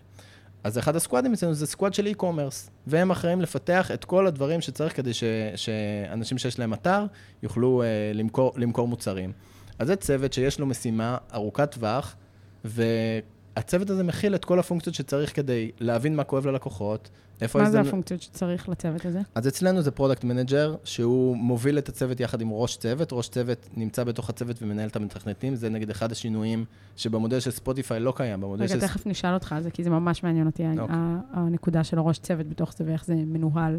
אז אחד ה squad ים אצלנו זה squad של e-commerce, והם אחראים לפתח את כל הדברים שצריך כדי ש, שאנשים שיש להם אתר יוכלו uh, למכור, למכור מוצרים. אז זה צוות שיש לו משימה ארוכת טווח, והצוות הזה מכיל את כל הפונקציות שצריך כדי להבין מה כואב ללקוחות, איפה מה זה הפונקציות שצריך לצוות הזה? אז אצלנו זה product manager, שהוא מוביל את הצוות יחד עם ראש צוות. ראש צוות נמצא בתוך הצוות ומנהל את המתכנתים. זה נגיד אחד השינויים שבמודל של Spotify לא קיים. רגע, של... תכף נשאל אותך על זה, כי זה ממש מעניין אותי. אוקיי. הנקודה של הראש צוות בתוך זה ואיך זה מנוהל.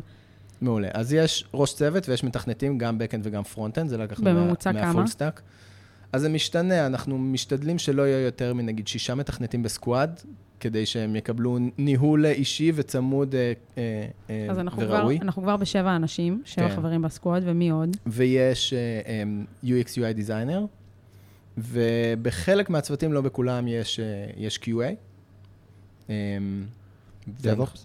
מעולה. אז יש ראש צוות ויש מתכנתים, גם backend וגם frontend, זה לקחנו בממוצע מה, כמה? אז זה משתנה, אנחנו משתדלים שלא יהיה יותר מנגיד שישה מתכנתים ב squad, כדי שהם יקבלו ניהול אישי וצמוד אה, אה, אה, אז אנחנו כבר, וראוי. אנחנו כבר בשבע אנשים, שבע כן. חברים ב squad, ומי עוד? ויש אה, אה, UX UI designer, ובחלק מהצוותים, לא בכולם, יש, אה, יש QA. אה, DevOps?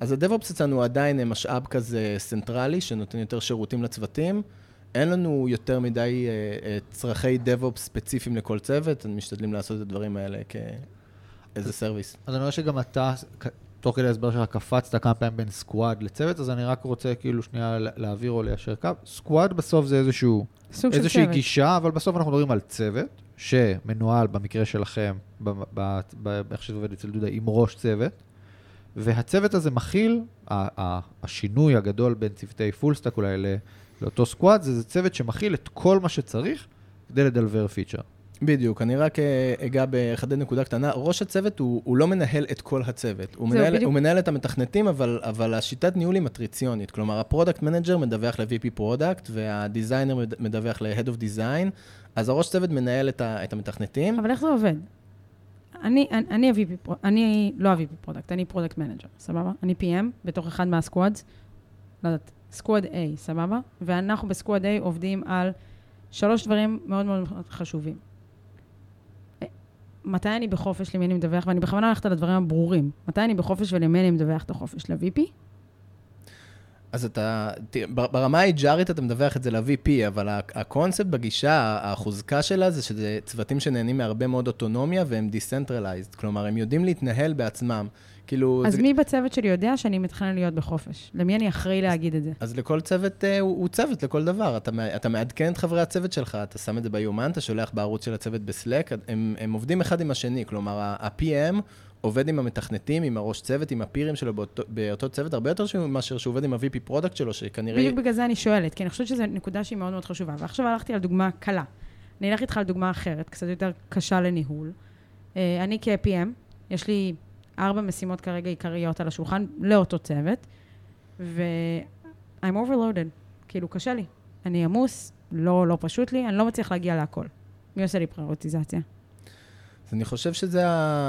אז ה-DevOps אצלנו עדיין אה, משאב כזה central י, שנותן יותר שירותים לצוותים. אין לנו יותר מדי אה, אה, צרכי DevOps ספציפיים לכל צוות, משתדלים לעשות את הדברים האלה כאיזה service. אז אני רואה שגם אתה, תוך כדי ההסבר שלך, קפצת כמה פעמים בין squad לצוות, אז אני רק רוצה כאילו שנייה לה- להעביר או ליישר קו. squad בסוף זה איזשהו, סוג של איזושהי צוות. גישה, אבל בסוף אנחנו מדברים על צוות, שמנוהל במקרה שלכם, ב- ב- ב- איך שזה עובד אצל דודה, עם ראש צוות, והצוות הזה מכיל, ה- ה- השינוי הגדול בין צוותי full stack אולי ל- לאותו squad, זה, זה צוות שמכיל את כל מה שצריך כדי לדלוור feature. בדיוק, אני רק אה, אגע באחד נקודה קטנה. ראש הצוות הוא, הוא לא מנהל את כל הצוות. הוא, מנהל, בדיוק. הוא מנהל את המתכנתים, אבל, אבל השיטת ניהול היא מטריציונית. כלומר, ה product manager מדווח ל-VP product, וה designer מד- מדווח ל-Head of Design, אז הראש צוות מנהל את, ה, את המתכנתים. אבל איך זה עובד? אני, אני, אני ה-VP, אני לא ה-VP product, אני product manager, סבבה? אני PM בתוך אחד מה squads, לא יודעת, squad A, סבבה? ואנחנו בסקוואד A עובדים על שלוש דברים מאוד מאוד חשובים. מתי אני בחופש, למי אני מדווח, ואני בכוונה הולכת על הדברים הברורים. מתי אני בחופש ולמי אני מדווח את החופש? ל-VP? אז אתה, תראה, בר- ברמה ה-HRית אתה מדווח את זה ל-VP, אבל הקונספט בגישה, החוזקה שלה זה שזה צוותים שנהנים מהרבה מאוד אוטונומיה והם decentralized, כלומר, הם יודעים להתנהל בעצמם. כאילו... אז זה- מי בצוות שלי יודע שאני מתכנן להיות בחופש? למי אני אחראי להגיד את זה? אז לכל צוות, אה, הוא, הוא צוות לכל דבר. אתה, אתה מעדכן את חברי הצוות שלך, אתה שם את זה ביומן, אתה שולח בערוץ של הצוות ב Slack, הם, הם עובדים אחד עם השני. כלומר, ה-PM עובד עם המתכנתים, עם הראש צוות, עם ה peer ים שלו באותו, באותו צוות, הרבה יותר שהוא- מאשר שהוא עובד עם ה-VP product שלו, שכנראה... בדיוק בגלל זה אני שואלת, כי אני חושבת שזו נקודה שהיא מאוד מאוד חשובה. ועכשיו הלכתי על דוגמה קלה. אני אלך איתך על דוגמה אחרת, קצת יותר קשה לניהול. אה, אני כ-PM, יש לי ארבע משימות כרגע עיקריות על השולחן לאותו צוות, ו-I'm overloaded, כאילו קשה לי. אני עמוס, לא, לא פשוט לי, אני לא מצליח להגיע להכל. מי עושה לי פריורטיזציה? אז אני חושב שזה,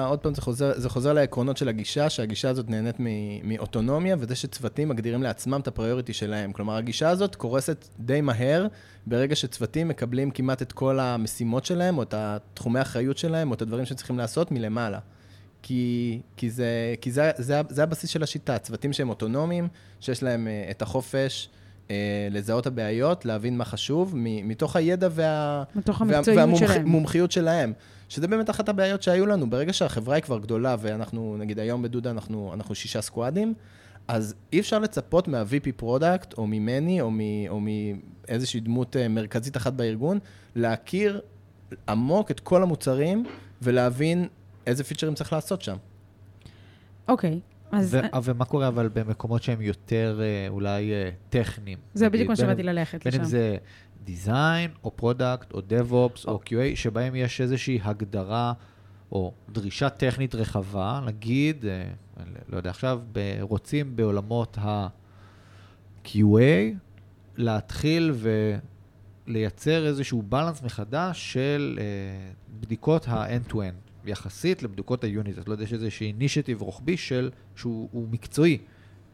עוד פעם, זה חוזר, זה חוזר לעקרונות של הגישה, שהגישה הזאת נהנית מאוטונומיה, וזה שצוותים מגדירים לעצמם את הפריוריטי שלהם. כלומר, הגישה הזאת קורסת די מהר, ברגע שצוותים מקבלים כמעט את כל המשימות שלהם, או את התחומי האחריות שלהם, או את הדברים שהם צריכים לעשות מלמעלה. כי, כי, זה, כי זה, זה, זה הבסיס של השיטה, צוותים שהם אוטונומיים, שיש להם אה, את החופש אה, לזהות הבעיות, להבין מה חשוב, מ- מתוך הידע וה... מתוך המקצועיות שלהם. והמומחיות שלהם. שזה באמת אחת הבעיות שהיו לנו. ברגע שהחברה היא כבר גדולה, ואנחנו, נגיד היום בדודה אנחנו, אנחנו שישה squad ים, אז אי אפשר לצפות מה-VP product, או ממני, או, מ, או מאיזושהי דמות אה, מרכזית אחת בארגון, להכיר עמוק את כל המוצרים, ולהבין איזה feature ים צריך לעשות שם. אוקיי, אז ו- ומה קורה אבל במקומות שהם יותר אה, אולי אה, טכניים? זה נגיד, בדיוק מה בין שבאתי ללכת בין לשם. אם זה design, או product, או DevOps, או QA, שבהם יש איזושהי הגדרה או דרישה טכנית רחבה, נגיד, אה, לא יודע, עכשיו ב- רוצים בעולמות ה-QA להתחיל ולייצר איזשהו בלנס מחדש של אה, בדיקות ה-end-to-end, יחסית לבדיקות היוניט. אז לא יודע, יש איזושהי אינישטיב רוחבי של, שהוא הוא מקצועי,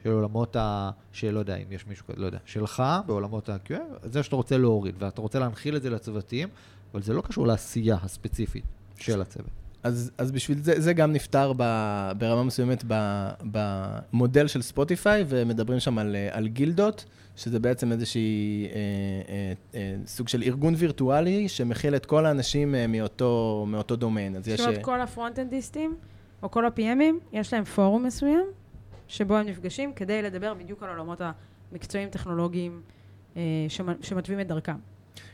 של עולמות ה... של לא יודע אם יש מישהו כזה, לא יודע, שלך בעולמות ה-QA, זה שאתה רוצה להוריד, ואתה רוצה להנחיל את זה לצוותים, אבל זה לא קשור לעשייה הספציפית של הצוות. אז, אז בשביל זה, זה גם נפתר ב, ברמה מסוימת במודל של Spotify, ומדברים שם על, אה, על גילדות, שזה בעצם איזושהי אה, אה, אה, סוג של ארגון וירטואלי שמכיל את כל האנשים אה, מאותו, מאותו דומיין. אז יש... זאת אומרת, אה, כל ה front-end יסטים, או כל ה-PMים, יש להם פורום מסוים, שבו הם נפגשים כדי לדבר בדיוק על העולמות המקצועיים, טכנולוגיים, אה, שמ- שמתווים את דרכם.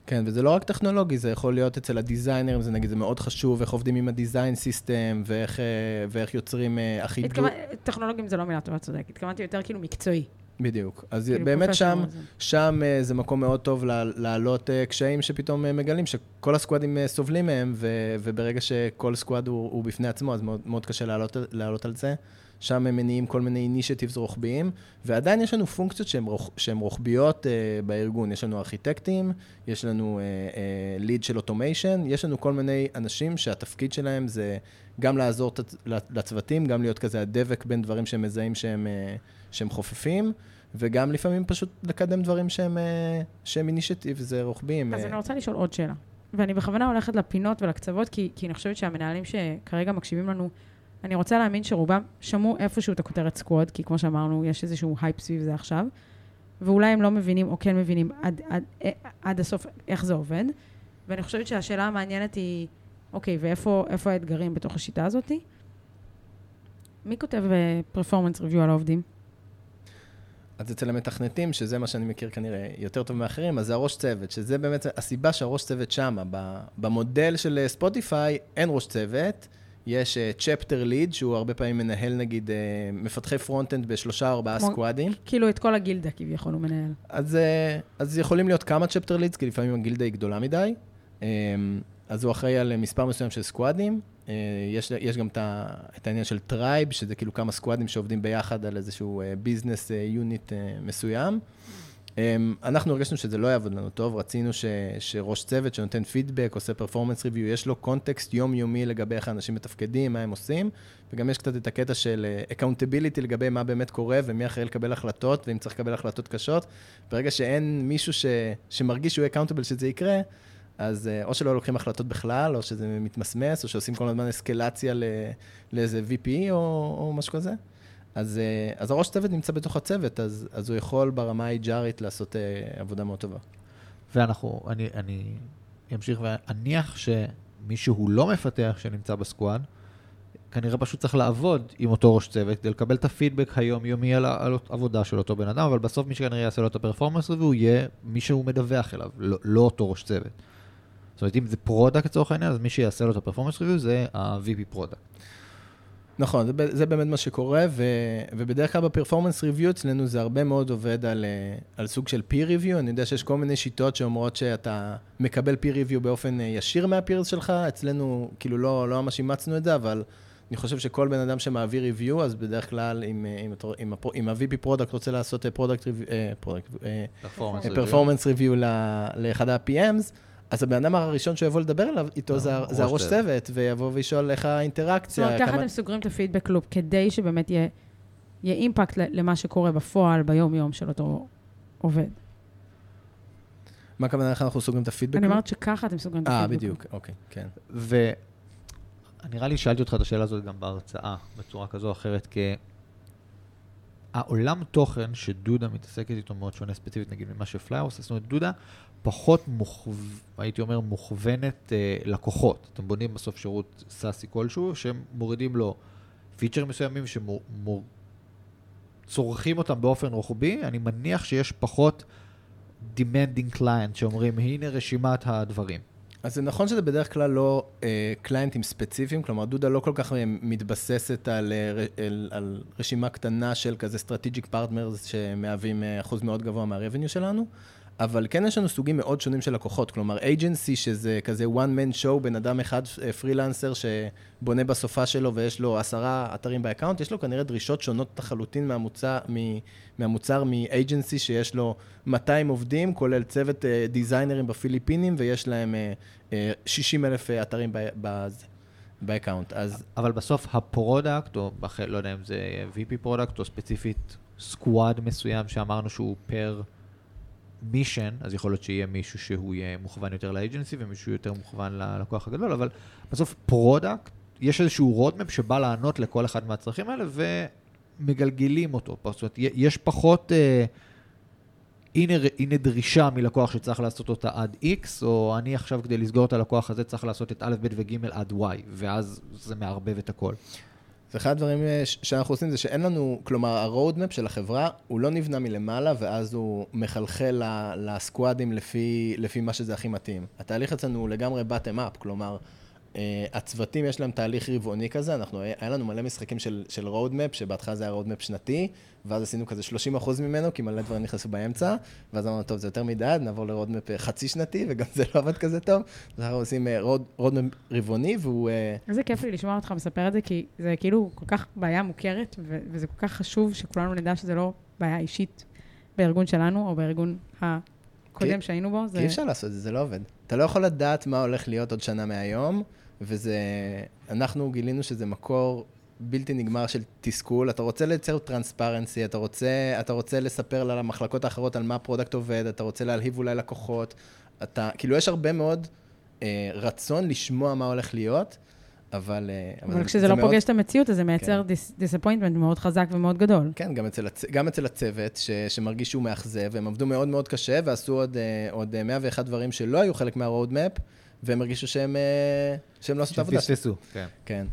כן, וזה לא רק טכנולוגי, זה יכול להיות אצל ה designer ים, זה נגיד, זה מאוד חשוב, איך עובדים עם ה design system, ואיך, אה, ואיך יוצרים אה, אחידות. טכנולוגיים זה לא מילה טובה, צודק. התכוונתי יותר כאילו מקצועי. בדיוק. אז כאילו באמת שם, זה. שם אה, זה מקום מאוד טוב לה- להעלות אה, קשיים שפתאום אה, מגלים שכל ה squad ים סובלים מהם, ו- וברגע שכל squad הוא, הוא בפני עצמו, אז מאוד, מאוד קשה להעלות, לעלות על זה, שם הם מניעים כל מיני initiatives רוחביים, ועדיין יש לנו פונקציות שהן, רוח, שהן רוחביות uh, בארגון. יש לנו ארכיטקטים, יש לנו lead uh, uh, של automation, יש לנו כל מיני אנשים שהתפקיד שלהם זה גם לעזור לצוותים, גם להיות כזה הדבק בין דברים שהם מזהים שהם, uh, שהם חופפים. וגם לפעמים פשוט לקדם דברים שהם, שהם initiatives רוחביים. אז אני רוצה לשאול עוד שאלה. ואני בכוונה הולכת לפינות ולקצוות, כי, כי אני חושבת שהמנהלים שכרגע מקשיבים לנו, אני רוצה להאמין שרובם שמעו איפשהו את הכותרת squad, כי כמו שאמרנו, יש איזשהו הייפ סביב זה עכשיו, ואולי הם לא מבינים או כן מבינים עד, עד, עד הסוף איך זה עובד. ואני חושבת שהשאלה המעניינת היא, אוקיי, ואיפה האתגרים בתוך השיטה הזאת? מי כותב performance review על העובדים? אז אצל המתכנתים, שזה מה שאני מכיר כנראה יותר טוב מאחרים, אז זה הראש צוות, שזה באמת הסיבה שהראש צוות שמה. במודל של Spotify אין ראש צוות, יש chapter uh, lead, שהוא הרבה פעמים מנהל נגיד uh, מפתחי front-end בשלושה או ארבעה סקואדים. כאילו את כל הגילדה כביכול הוא מנהל. אז, uh, אז יכולים להיות כמה chapter leads, כי לפעמים הגילדה היא גדולה מדי. Um, אז הוא אחראי על מספר מסוים של סקואדים. אה, יש, יש גם את העניין של tribe, שזה כאילו כמה סקואדים שעובדים ביחד על איזשהו business אה, unit אה, מסוים. אנחנו הרגשנו שזה לא יעבוד לנו טוב, רצינו ש, שראש צוות שנותן פידבק, עושה performance review, יש לו context יומיומי לגבי איך האנשים מתפקדים, מה הם עושים, וגם יש קצת את הקטע של accountability לגבי מה באמת קורה ומי אחראי לקבל החלטות, ואם צריך לקבל החלטות קשות. ברגע שאין מישהו ש, שמרגיש שהוא accountable שזה יקרה, אז אה, או שלא לוקחים החלטות בכלל, או שזה מתמסמס, או שעושים כל הזמן אסקלציה לאיזה VP או, או משהו כזה. אז, אה, אז הראש צוות נמצא בתוך הצוות, אז, אז הוא יכול ברמה ה-HRית לעשות אה, עבודה מאוד טובה. ואנחנו, אני, אני אמשיך ואניח שמישהו לא מפתח שנמצא ב squad, כנראה פשוט צריך לעבוד עם אותו ראש צוות כדי לקבל את הפידבק היומיומי על, על עבודה של אותו בן אדם, אבל בסוף מי שכנראה יעשה לו את ה performance הוא יהיה מי שהוא מדווח אליו, לא, לא אותו ראש צוות. זאת אומרת, אם זה product לצורך העניין, אז מי שיעשה לו את ה performance review זה ה-VP product. נכון, זה, זה באמת מה שקורה, ו, ובדרך כלל ב performance review אצלנו זה הרבה מאוד עובד על, אה, על סוג של peer review. אני יודע שיש כל מיני שיטות שאומרות שאתה מקבל peer review באופן אה, ישיר מה peers שלך, אצלנו כאילו לא, לא ממש אימצנו את זה, אבל אני חושב שכל בן אדם שמעביר review, אז בדרך כלל אם, אה, אם, אם, אם ה-VP product רוצה לעשות product review, performance review לאחד ה-PMs, אז הבן אדם הראשון שיבוא לדבר אליו, איתו זה, זה הראש צוות, ויבוא וישאול איך האינטראקציה. זאת אומרת, ככה אתם סוגרים את הפידבק loop, כדי שבאמת יהיה, יהיה impact למה שקורה בפועל, ביום-יום של אותו עובד. מה הכוונה, איך אנחנו סוגרים את הפידבק loop? אני אומרת שככה אתם סוגרים את הפידבק loop. אה, בדיוק, אוקיי, כן. ונראה לי שאלתי אותך את השאלה הזאת גם בהרצאה, בצורה כזו או אחרת, כי העולם תוכן שדודה מתעסקת איתו מאוד שונה ספציפית, נגיד, ממה שפלייר עושה, זאת אומרת, דודה פחות, מוכו... הייתי אומר, מוכוונת אה, לקוחות. אתם בונים בסוף שירות סאסי כלשהו, שהם מורידים לו פיצ'רים מסוימים שצורכים אותם באופן רוחבי, אני מניח שיש פחות demanding client שאומרים, הנה רשימת הדברים. אז זה נכון שזה בדרך כלל לא אה, קליינטים ספציפיים, כלומר דודה לא כל כך מתבססת על, אה, על, על רשימה קטנה של כזה strategic partners שמהווים אה, אחוז מאוד גבוה מה-revenue שלנו, אבל כן יש לנו סוגים מאוד שונים של לקוחות, כלומר agency שזה כזה one man show, בן אדם אחד פרילנסר שבונה בספה שלו ויש לו עשרה אתרים ב account, יש לו כנראה דרישות שונות לחלוטין מהמוצר, מהמוצר מ-agency שיש לו 200 עובדים, כולל צוות דיזיינרים בפיליפינים ויש להם 60 אלף אתרים בזה. ב account, אז... אבל בסוף ה product, או לא יודע אם זה VP product, או ספציפית squad מסוים שאמרנו שהוא per... mission, אז יכול להיות שיהיה מישהו שהוא יהיה מוכוון יותר ל agency ומישהו יותר מוכוון ללקוח הגדול, אבל בסוף product, יש איזשהו roadmap שבא לענות לכל אחד מהצרכים האלה ומגלגלים אותו. זאת אומרת, יש פחות, אה, הנה, הנה דרישה מלקוח שצריך לעשות אותה עד X, או אני עכשיו כדי לסגור את הלקוח הזה צריך לעשות את א', ב' וג' עד Y, ואז זה מערבב את הכל. ואחד הדברים אה, שאנחנו עושים זה שאין לנו, כלומר, ה-roadmap של החברה, הוא לא נבנה מלמעלה, ואז הוא מחלחל לסקואדים לפי, לפי מה שזה הכי מתאים. התהליך אצלנו הוא לגמרי bottom up, כלומר, אה, הצוותים יש להם תהליך רבעוני כזה, אנחנו, היה לנו מלא משחקים של, של roadmap, שבהתחלה זה היה roadmap שנתי, ואז עשינו כזה 30 אחוז ממנו, כי מלא דברים נכנסו באמצע, ואז אמרנו, טוב, זה יותר מדי, נעבור ל-roadmap חצי שנתי, וגם זה לא עבד כזה טוב. אז אנחנו עושים road, roadmap רבעוני, והוא... איזה כיף לי לשמוע אותך מספר את זה, כי זה כאילו כל כך בעיה מוכרת, וזה כל כך חשוב שכולנו נדע שזה לא בעיה אישית בארגון שלנו, או בארגון הקודם שהיינו בו. כי אי אפשר לעשות את זה, זה לא עובד. אתה לא יכול לדעת מה הולך להיות עוד שנה מהיום, וזה... אנחנו גילינו שזה מקור בלתי נגמר של תסכול. אתה רוצה לייצר transparency, אתה רוצה, אתה רוצה לספר למחלקות האחרות על מה ה product עובד, אתה רוצה להלהיב אולי לקוחות. אתה... כאילו, יש הרבה מאוד אה, רצון לשמוע מה הולך להיות. אבל... אה, אבל, אבל כשזה לא מאוד... פוגש את המציאות, אז זה מייצר כן. disappointment מאוד חזק ומאוד גדול. כן, גם אצל, הצ... גם אצל הצוות, ש... שמרגיש שהוא מאכזב, הם עבדו מאוד מאוד קשה ועשו עוד, אה, עוד 101 דברים שלא היו חלק מה-roadmap, והם הרגישו שהם, אה, שהם לא עשו את העבודה. שפספסו, כן. כן.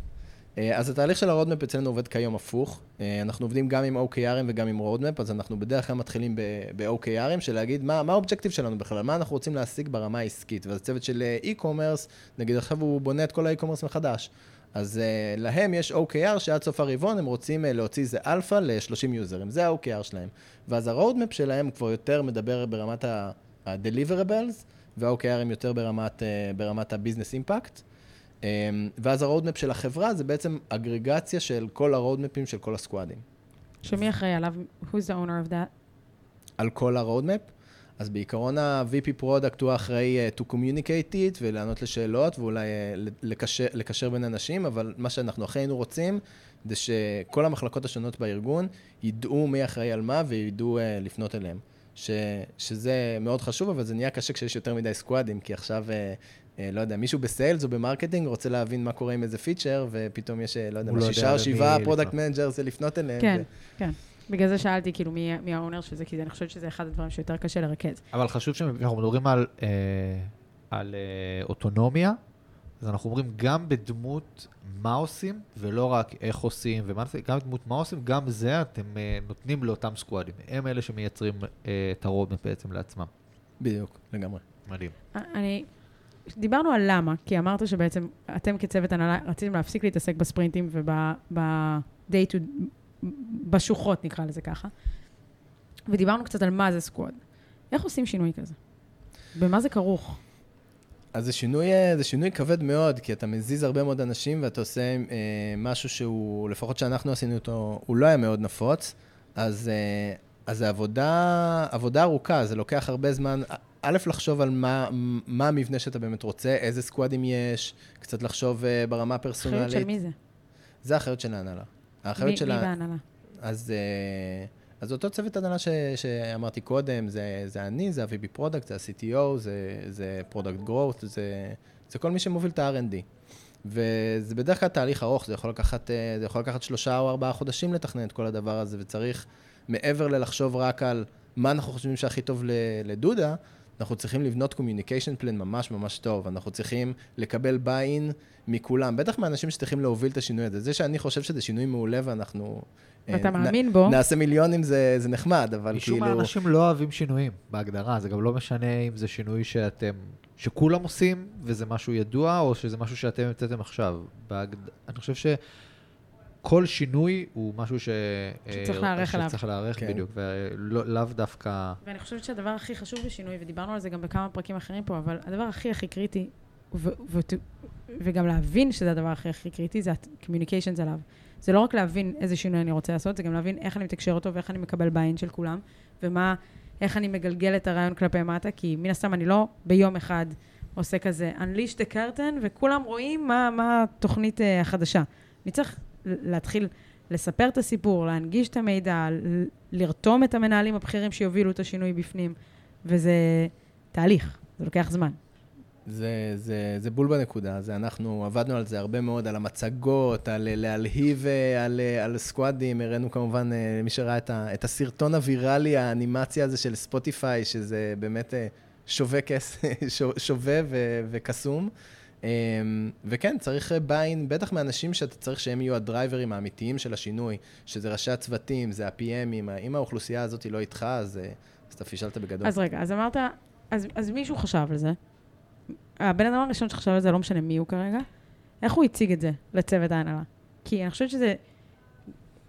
אז התהליך של ה-roadmap אצלנו עובד כיום הפוך. אנחנו עובדים גם עם OKRים וגם עם roadmap, אז אנחנו בדרך כלל מתחילים ב-OKRים, של להגיד מה, מה ה objective שלנו בכלל, מה אנחנו רוצים להשיג ברמה העסקית. ואז צוות של e-commerce, נגיד עכשיו הוא בונה את כל ה-e-commerce מחדש. אז uh, להם יש OKR שעד סוף הרבעון הם רוצים uh, להוציא איזה אלפא ל-30 יוזרים, זה ה-OKR שלהם. ואז ה-roadmap שלהם כבר יותר מדבר ברמת ה-deliverables, וה-OKR הם יותר ברמת, uh, ברמת ה-business impact. Um, ואז ה-roadmap של החברה זה בעצם אגרגציה של כל ה-roadmapים של כל הסקואדים. שמי אחראי עליו? Who's the owner of that? על כל ה-roadmap? אז בעיקרון ה-VP product הוא אחראי uh, to communicate it ולענות לשאלות ואולי uh, לקשר, לקשר בין אנשים, אבל מה שאנחנו הכי היינו רוצים זה שכל המחלקות השונות בארגון ידעו מי אחראי על מה וידעו uh, לפנות אליהם. ש, שזה מאוד חשוב, אבל זה נהיה קשה כשיש יותר מדי סקואדים, כי עכשיו, uh, uh, לא יודע, מישהו ב sales או ב marketing רוצה להבין מה קורה עם איזה feature, ופתאום יש, לא יודע, לא שישה או שבעה product managers לפנות אליהם. כן, ו... כן. בגלל זה שאלתי, כאילו, מי, מי ה owner של זה, כי אני חושבת שזה אחד הדברים שיותר קשה לרכז. אבל חשוב שאנחנו מדברים על, אה, על אה, אוטונומיה, אז אנחנו אומרים גם בדמות מה עושים, ולא רק איך עושים ומה עושים, גם בדמות מה עושים, גם זה אתם אה, נותנים לאותם סקואדים. הם אלה שמייצרים אה, את ה roadmap בעצם לעצמם. בדיוק, לגמרי. מדהים. אני... דיברנו על למה, כי אמרת שבעצם אתם כצוות הנהלה רציתם להפסיק להתעסק בספרינטים וב-day to בשוחות, נקרא לזה ככה. ודיברנו קצת על מה זה squad. איך עושים שינוי כזה? במה זה כרוך? אז זה שינוי, אה, זה שינוי כבד מאוד, כי אתה מזיז הרבה מאוד אנשים ואתה עושה אה, משהו שהוא, לפחות שאנחנו עשינו אותו, הוא לא היה מאוד נפוץ, אז, אה, אז זה עבודה, עבודה ארוכה, זה לוקח הרבה זמן. א', לחשוב על מה, מה המבנה שאתה באמת רוצה, איזה סקואדים יש, קצת לחשוב אה, ברמה הפרסונלית. אחריות של מי זה? זה אחריות של ההנהלה. האחריות שלה... מי בהנהלה? אז, אה, אז אותו צוות הנהלה ש, שאמרתי קודם, זה, זה אני, זה ה-VP product, זה ה-CTO, זה, זה product growth, זה, זה כל מי שמוביל את ה-R&D. וזה בדרך כלל תהליך ארוך, זה יכול לקחת, אה, זה יכול לקחת שלושה או ארבעה חודשים לתכנן את כל הדבר הזה, וצריך, מעבר ללחשוב רק על מה אנחנו חושבים שהכי טוב לדודה, אנחנו צריכים לבנות communication plan ממש ממש טוב, אנחנו צריכים לקבל buy-in מכולם, בטח מהאנשים שצריכים להוביל את השינוי הזה. זה שאני חושב שזה שינוי מעולה ואנחנו... ואתה אה, מאמין בו. נעשה מיליונים זה, זה נחמד, אבל משום כאילו... משום מה אנשים לא אוהבים שינויים, בהגדרה. זה גם לא משנה אם זה שינוי שאתם... שכולם עושים, וזה משהו ידוע, או שזה משהו שאתם המצאתם עכשיו. בהגד... אני חושב ש... כל שינוי הוא משהו ש... שצריך להיערך אליו. שצריך להיערך, כן. בדיוק, ולאו לא, דווקא... ואני חושבת שהדבר הכי חשוב בשינוי, ודיברנו על זה גם בכמה פרקים אחרים פה, אבל הדבר הכי הכי קריטי, ו- ו- וגם להבין שזה הדבר הכי הכי קריטי, זה ה-communications עליו. זה לא רק להבין איזה שינוי אני רוצה לעשות, זה גם להבין איך אני מתקשר אותו ואיך אני מקבל ביין של כולם, ומה, איך אני מגלגל את הרעיון כלפי מטה, כי מן הסתם אני לא ביום אחד עושה כזה unleash the curtain, וכולם רואים מה, מה התוכנית uh, החדשה. אני צריך להתחיל לספר את הסיפור, להנגיש את המידע, לרתום את המנהלים הבכירים שיובילו את השינוי בפנים, וזה תהליך, זה לוקח זמן. זה, זה, זה בול בנקודה, זה אנחנו עבדנו על זה הרבה מאוד, על המצגות, על להלהיב על, על סקואדים, הראינו כמובן, מי שראה את, ה, את הסרטון הוויראלי, האנימציה הזה של ספוטיפיי, שזה באמת שווה כס, שווה ו, וקסום. אמ, וכן, צריך ביין, בטח מאנשים שאתה צריך שהם יהיו הדרייברים האמיתיים של השינוי, שזה ראשי הצוותים, זה ה-PMים, אם האוכלוסייה הזאת לא איתך, אז, אז אתה פישלת בגדול. אז רגע, אז אמרת, אז, אז מישהו חשב על זה. הבן אדם הראשון שחשב על זה, לא משנה מי הוא כרגע, איך הוא הציג את זה לצוות ההנהלה? כי אני חושבת שזה...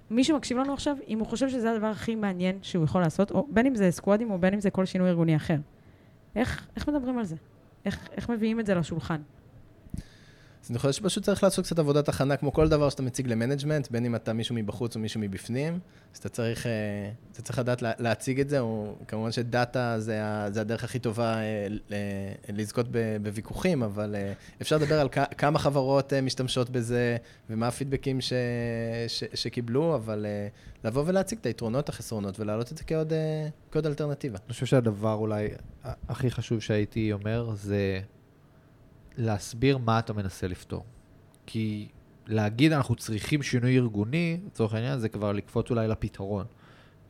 מי שמקשיב לנו עכשיו, אם הוא חושב שזה הדבר הכי מעניין שהוא יכול לעשות, או בין אם זה סקוואדים או בין אם זה כל שינוי ארגוני אחר, איך, איך מדברים על זה? איך, איך מביאים את זה לשולחן? אז אני חושב שפשוט צריך לעשות קצת עבודת הכנה, כמו כל דבר שאתה מציג ל management, בין אם אתה מישהו מבחוץ או מישהו מבפנים, אז אתה צריך, אה, אתה צריך לדעת להציג את זה, או כמובן שדאטה זה, זה הדרך הכי טובה אה, לזכות בוויכוחים, אבל אה, אפשר לדבר על כמה חברות משתמשות בזה, ומה הפידבקים ש, ש, שקיבלו, אבל לבוא ולהציג את היתרונות, החסרונות, ולהעלות את זה כעוד, כעוד אלטרנטיבה. אני חושב שהדבר אולי הכי חשוב שהייתי אומר, זה... להסביר מה אתה מנסה לפתור. כי להגיד אנחנו צריכים שינוי ארגוני, לצורך העניין, זה כבר לקפוץ אולי לפתרון.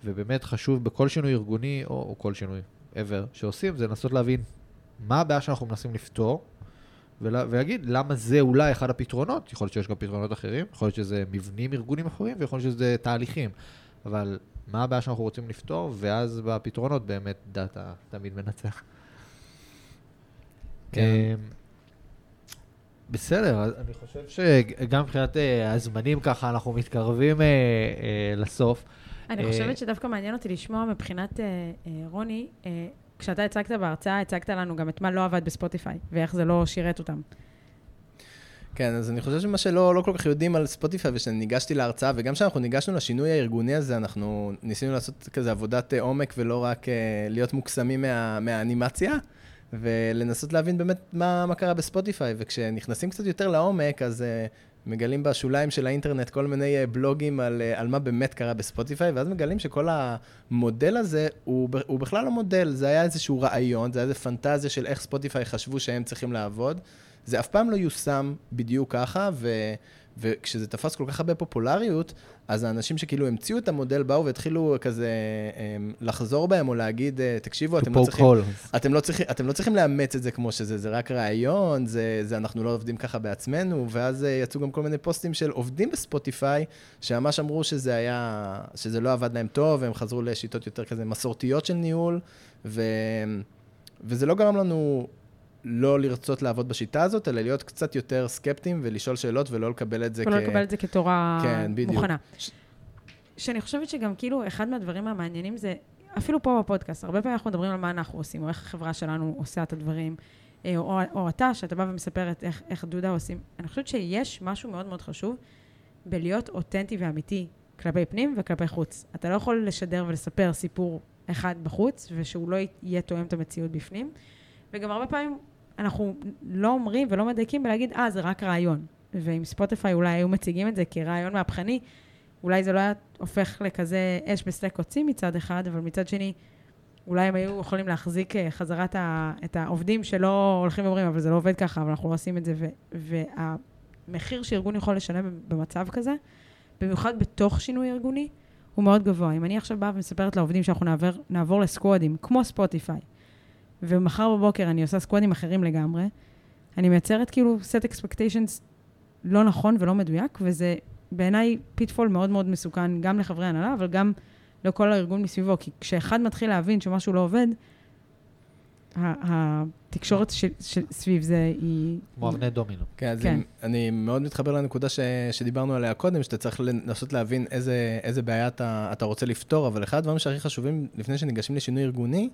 ובאמת חשוב בכל שינוי ארגוני, או, או כל שינוי ever שעושים, זה לנסות להבין מה הבעיה שאנחנו מנסים לפתור, ולה, ולהגיד למה זה אולי אחד הפתרונות, יכול להיות שיש גם פתרונות אחרים, יכול להיות שזה מבנים ארגונים אחרים, ויכול להיות שזה תהליכים. אבל מה הבעיה שאנחנו רוצים לפתור, ואז בפתרונות באמת דאטה תמיד מנצח. כן. בסדר, אני חושב שגם מבחינת uh, הזמנים ככה, אנחנו מתקרבים uh, uh, לסוף. אני חושבת שדווקא מעניין אותי לשמוע מבחינת uh, uh, רוני, uh, כשאתה הצגת בהרצאה, הצגת לנו גם את מה לא עבד בספוטיפיי, ואיך זה לא שירת אותם. כן, אז אני חושב שמה שלא לא כל כך יודעים על ספוטיפיי, ושניגשתי להרצאה, וגם כשאנחנו ניגשנו לשינוי הארגוני הזה, אנחנו ניסינו לעשות כזה עבודת עומק, ולא רק uh, להיות מוקסמים מה, מהאנימציה. ולנסות להבין באמת מה, מה קרה בספוטיפיי. וכשנכנסים קצת יותר לעומק, אז uh, מגלים בשוליים של האינטרנט כל מיני uh, בלוגים על, uh, על מה באמת קרה בספוטיפיי, ואז מגלים שכל המודל הזה הוא, הוא בכלל לא מודל, זה היה איזשהו רעיון, זה היה איזו פנטזיה של איך ספוטיפיי חשבו שהם צריכים לעבוד. זה אף פעם לא יושם בדיוק ככה, ו... וכשזה תפס כל כך הרבה פופולריות, אז האנשים שכאילו המציאו את המודל באו והתחילו כזה אמ, לחזור בהם או להגיד, אה, תקשיבו, אתם לא, צריכים, אתם, לא צריכים, אתם לא צריכים לאמץ את זה כמו שזה, זה רק רעיון, זה, זה אנחנו לא עובדים ככה בעצמנו, ואז אה, יצאו גם כל מיני פוסטים של עובדים בספוטיפיי, שממש אמרו שזה היה, שזה לא עבד להם טוב, והם חזרו לשיטות יותר כזה מסורתיות של ניהול, ו... וזה לא גרם לנו לא לרצות לעבוד בשיטה הזאת, אלא להיות קצת יותר סקפטיים ולשאול שאלות ולא לקבל את זה ולא כ... ולא לקבל את זה כתורה כן, מוכנה. ש... שאני חושבת שגם כאילו, אחד מהדברים המעניינים זה, אפילו פה בפודקאסט, הרבה פעמים אנחנו מדברים על מה אנחנו עושים, או איך החברה שלנו עושה את הדברים, אה, או, או אתה, שאתה בא ומספרת איך, איך דודה עושים. אני חושבת שיש משהו מאוד מאוד חשוב בלהיות אותנטי ואמיתי כלפי פנים וכלפי חוץ. אתה לא יכול לשדר ולספר סיפור אחד בחוץ, ושהוא לא יהיה תואם את המציאות בפנים. וגם הרבה פעמים אנחנו לא אומרים ולא מדייקים בלהגיד, אה, זה רק רעיון. ואם ספוטיפיי אולי היו מציגים את זה כרעיון מהפכני, אולי זה לא היה הופך לכזה אש בשדה קוצים מצד אחד, אבל מצד שני, אולי הם היו יכולים להחזיק אה, חזרה את העובדים שלא הולכים ואומרים, אבל זה לא עובד ככה, אבל אנחנו לא עושים את זה. והמחיר שארגון יכול לשלם במצב כזה, במיוחד בתוך שינוי ארגוני, הוא מאוד גבוה. אם אני עכשיו באה ומספרת לעובדים שאנחנו נעבור, נעבור לסקוואדים, כמו ספוטיפיי, ומחר בבוקר אני עושה סקוואדים אחרים לגמרי, אני מייצרת כאילו set expectations לא נכון ולא מדויק, וזה בעיניי פיטפול מאוד מאוד מסוכן גם לחברי הנהלה, אבל גם לכל הארגון מסביבו, כי כשאחד מתחיל להבין שמשהו לא עובד, התקשורת סביב זה היא... כמו אבני דומינו. כן, אז כן. אני מאוד מתחבר לנקודה ש, שדיברנו עליה קודם, שאתה צריך לנסות להבין איזה, איזה בעיה אתה, אתה רוצה לפתור, אבל אחד הדברים שהכי חשובים לפני שניגשים לשינוי ארגוני,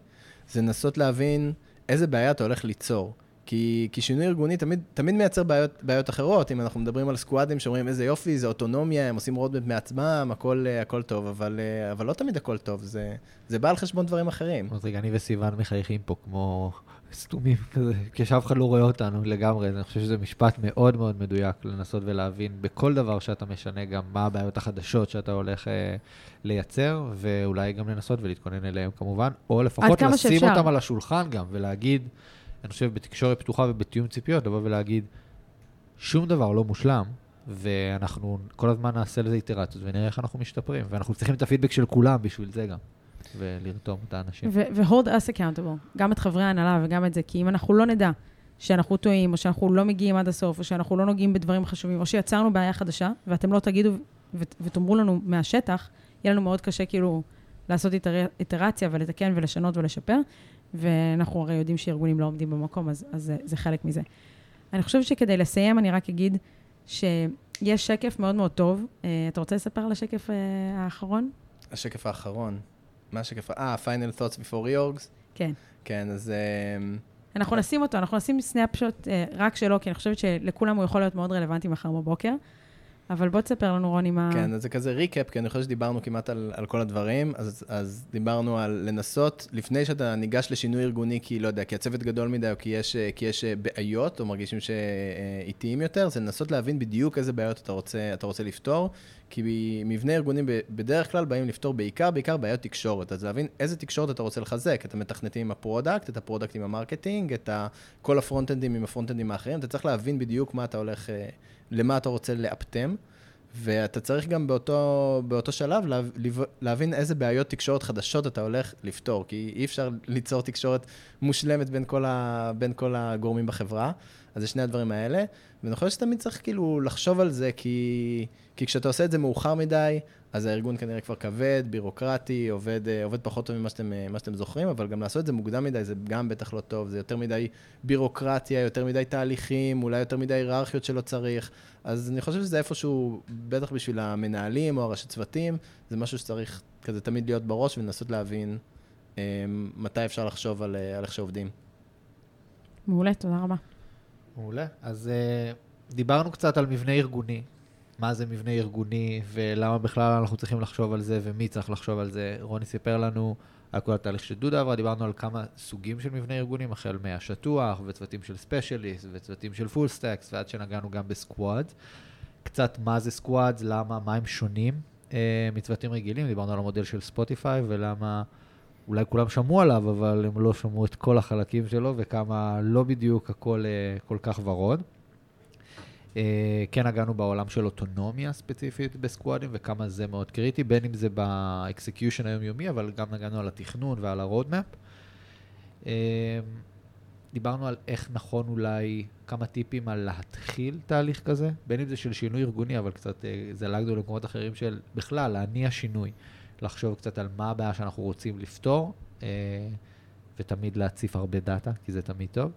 זה לנסות להבין איזה בעיה אתה הולך ליצור. כי, כי שינוי ארגוני תמיד, תמיד מייצר בעיות, בעיות אחרות. אם אנחנו מדברים על סקואדים שאומרים איזה יופי, זה אוטונומיה, הם עושים roadmap מעצמם, הכל, הכל טוב, אבל, אבל לא תמיד הכל טוב, זה, זה בא על חשבון דברים אחרים. אז רגע, אני וסיוון מחייכים פה כמו סתומים כזה, כשאף אחד לא רואה אותנו לגמרי. אני חושב שזה משפט מאוד מאוד מדויק לנסות ולהבין בכל דבר שאתה משנה גם מה הבעיות החדשות שאתה הולך אה, לייצר, ואולי גם לנסות ולהתכונן אליהם כמובן, או לפחות לשים שאפשר. אותם על השולחן גם ולהגיד, אני חושב בתקשורת פתוחה ובתיאום ציפיות, לבוא ולהגיד, שום דבר לא מושלם, ואנחנו כל הזמן נעשה לזה איטרציות ונראה איך אנחנו משתפרים, ואנחנו צריכים את הפידבק של כולם בשביל זה גם. ולרתום את האנשים. ו-hold us accountable, גם את חברי ההנהלה וגם את זה, כי אם אנחנו לא נדע שאנחנו טועים, או שאנחנו לא מגיעים עד הסוף, או שאנחנו לא נוגעים בדברים חשובים, או שיצרנו בעיה חדשה, ואתם לא תגידו ותאמרו לנו מהשטח, יהיה לנו מאוד קשה כאילו לעשות איטר, איטרציה ולתקן ולשנות ולשפר, ואנחנו הרי יודעים שארגונים לא עומדים במקום, אז, אז זה, זה חלק מזה. אני חושבת שכדי לסיים, אני רק אגיד שיש שקף מאוד מאוד טוב. אה, אתה רוצה לספר על השקף אה, האחרון? השקף האחרון. מה השקף? אה, final thoughts before reorgs? כן. כן, אז... אה, אנחנו נשים אותו, אנחנו נשים סנאפשוט אה, רק שלו, כי אני חושבת שלכולם הוא יכול להיות מאוד רלוונטי מחר בבוקר. אבל בוא תספר לנו, רוני, מה... כן, אז זה כזה recap, כי אני חושב שדיברנו כמעט על, על כל הדברים, אז, אז דיברנו על לנסות, לפני שאתה ניגש לשינוי ארגוני, כי לא יודע, כי הצוות גדול מדי, או כי יש, כי יש בעיות, או מרגישים שאיטיים יותר, זה לנסות להבין בדיוק איזה בעיות אתה רוצה, אתה רוצה לפתור, כי מבנה ארגונים בדרך כלל באים לפתור בעיקר, בעיקר בעיות תקשורת, אז להבין איזה תקשורת אתה רוצה לחזק, את המתכנתים עם ה product, את ה product עם ה marketing, את כל הפרונט-אנדים עם הפרונט-אנדים האחרים, אתה צריך להבין בדיוק מה אתה הולך... למה אתה רוצה לאפטם, ואתה צריך גם באותו, באותו שלב לה, להבין איזה בעיות תקשורת חדשות אתה הולך לפתור, כי אי אפשר ליצור תקשורת מושלמת בין כל, ה, בין כל הגורמים בחברה. אז זה שני הדברים האלה, ואני חושב שתמיד צריך כאילו לחשוב על זה, כי, כי כשאתה עושה את זה מאוחר מדי, אז הארגון כנראה כבר כבד, בירוקרטי, עובד, אה, עובד פחות טוב ממה שאתם, אה, שאתם זוכרים, אבל גם לעשות את זה מוקדם מדי זה גם בטח לא טוב, זה יותר מדי בירוקרטיה, יותר מדי תהליכים, אולי יותר מדי היררכיות שלא צריך. אז אני חושב שזה איפשהו, בטח בשביל המנהלים או הראשי צוותים, זה משהו שצריך כזה תמיד להיות בראש ולנסות להבין אה, מתי אפשר לחשוב על, על איך שעובדים. מעולה, תודה רבה. מעולה. אז uh, דיברנו קצת על מבנה ארגוני, מה זה מבנה ארגוני ולמה בכלל אנחנו צריכים לחשוב על זה ומי צריך לחשוב על זה. רוני סיפר לנו על כל התהליך של דודה עברה, דיברנו על כמה סוגים של מבנה ארגונים, החל מהשטוח וצוותים של specialist וצוותים של full stacks ועד שנגענו גם ב squad. קצת מה זה squad, למה, מה הם שונים אה, מצוותים רגילים, דיברנו על המודל של ספוטיפיי ולמה... אולי כולם שמעו עליו, אבל הם לא שמעו את כל החלקים שלו, וכמה לא בדיוק הכל אה, כל כך ורוד. אה, כן נגענו בעולם של אוטונומיה ספציפית בסקוואדים, וכמה זה מאוד קריטי, בין אם זה ב execution היומיומי, אבל גם נגענו על התכנון ועל ה roadmap. Uh, דיברנו על איך נכון אולי, כמה טיפים על להתחיל תהליך כזה, בין אם זה של שינוי ארגוני, אבל קצת uh, זלגנו למקומות אחרים של בכלל, להניע שינוי. לחשוב קצת על מה הבעיה שאנחנו רוצים לפתור, ותמיד להציף הרבה דאטה, כי זה תמיד טוב.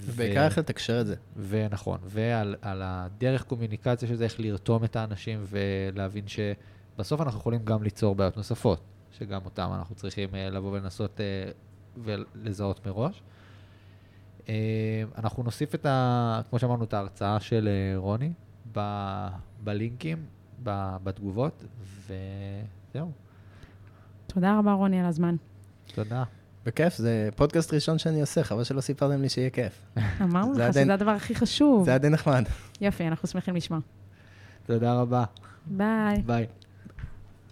ובעיקר איך לתקשר את זה. ונכון, ועל הדרך קומוניקציה של זה, איך לרתום את האנשים ולהבין שבסוף אנחנו יכולים גם ליצור בעיות נוספות, שגם אותם אנחנו צריכים uh, לבוא ולנסות uh, ולזהות מראש. Uh, אנחנו נוסיף את ה... כמו שאמרנו, את ההרצאה של uh, רוני ב, בלינקים, ב, בתגובות, וזהו. תודה רבה, רוני, על הזמן. תודה. בכיף, זה פודקאסט ראשון שאני עושה, חבל שלא סיפרתם לי שיהיה כיף. אמרנו לך שזה הדבר הכי חשוב. זה היה די נחמד. יופי, אנחנו שמחים לשמוע. תודה רבה. ביי. ביי.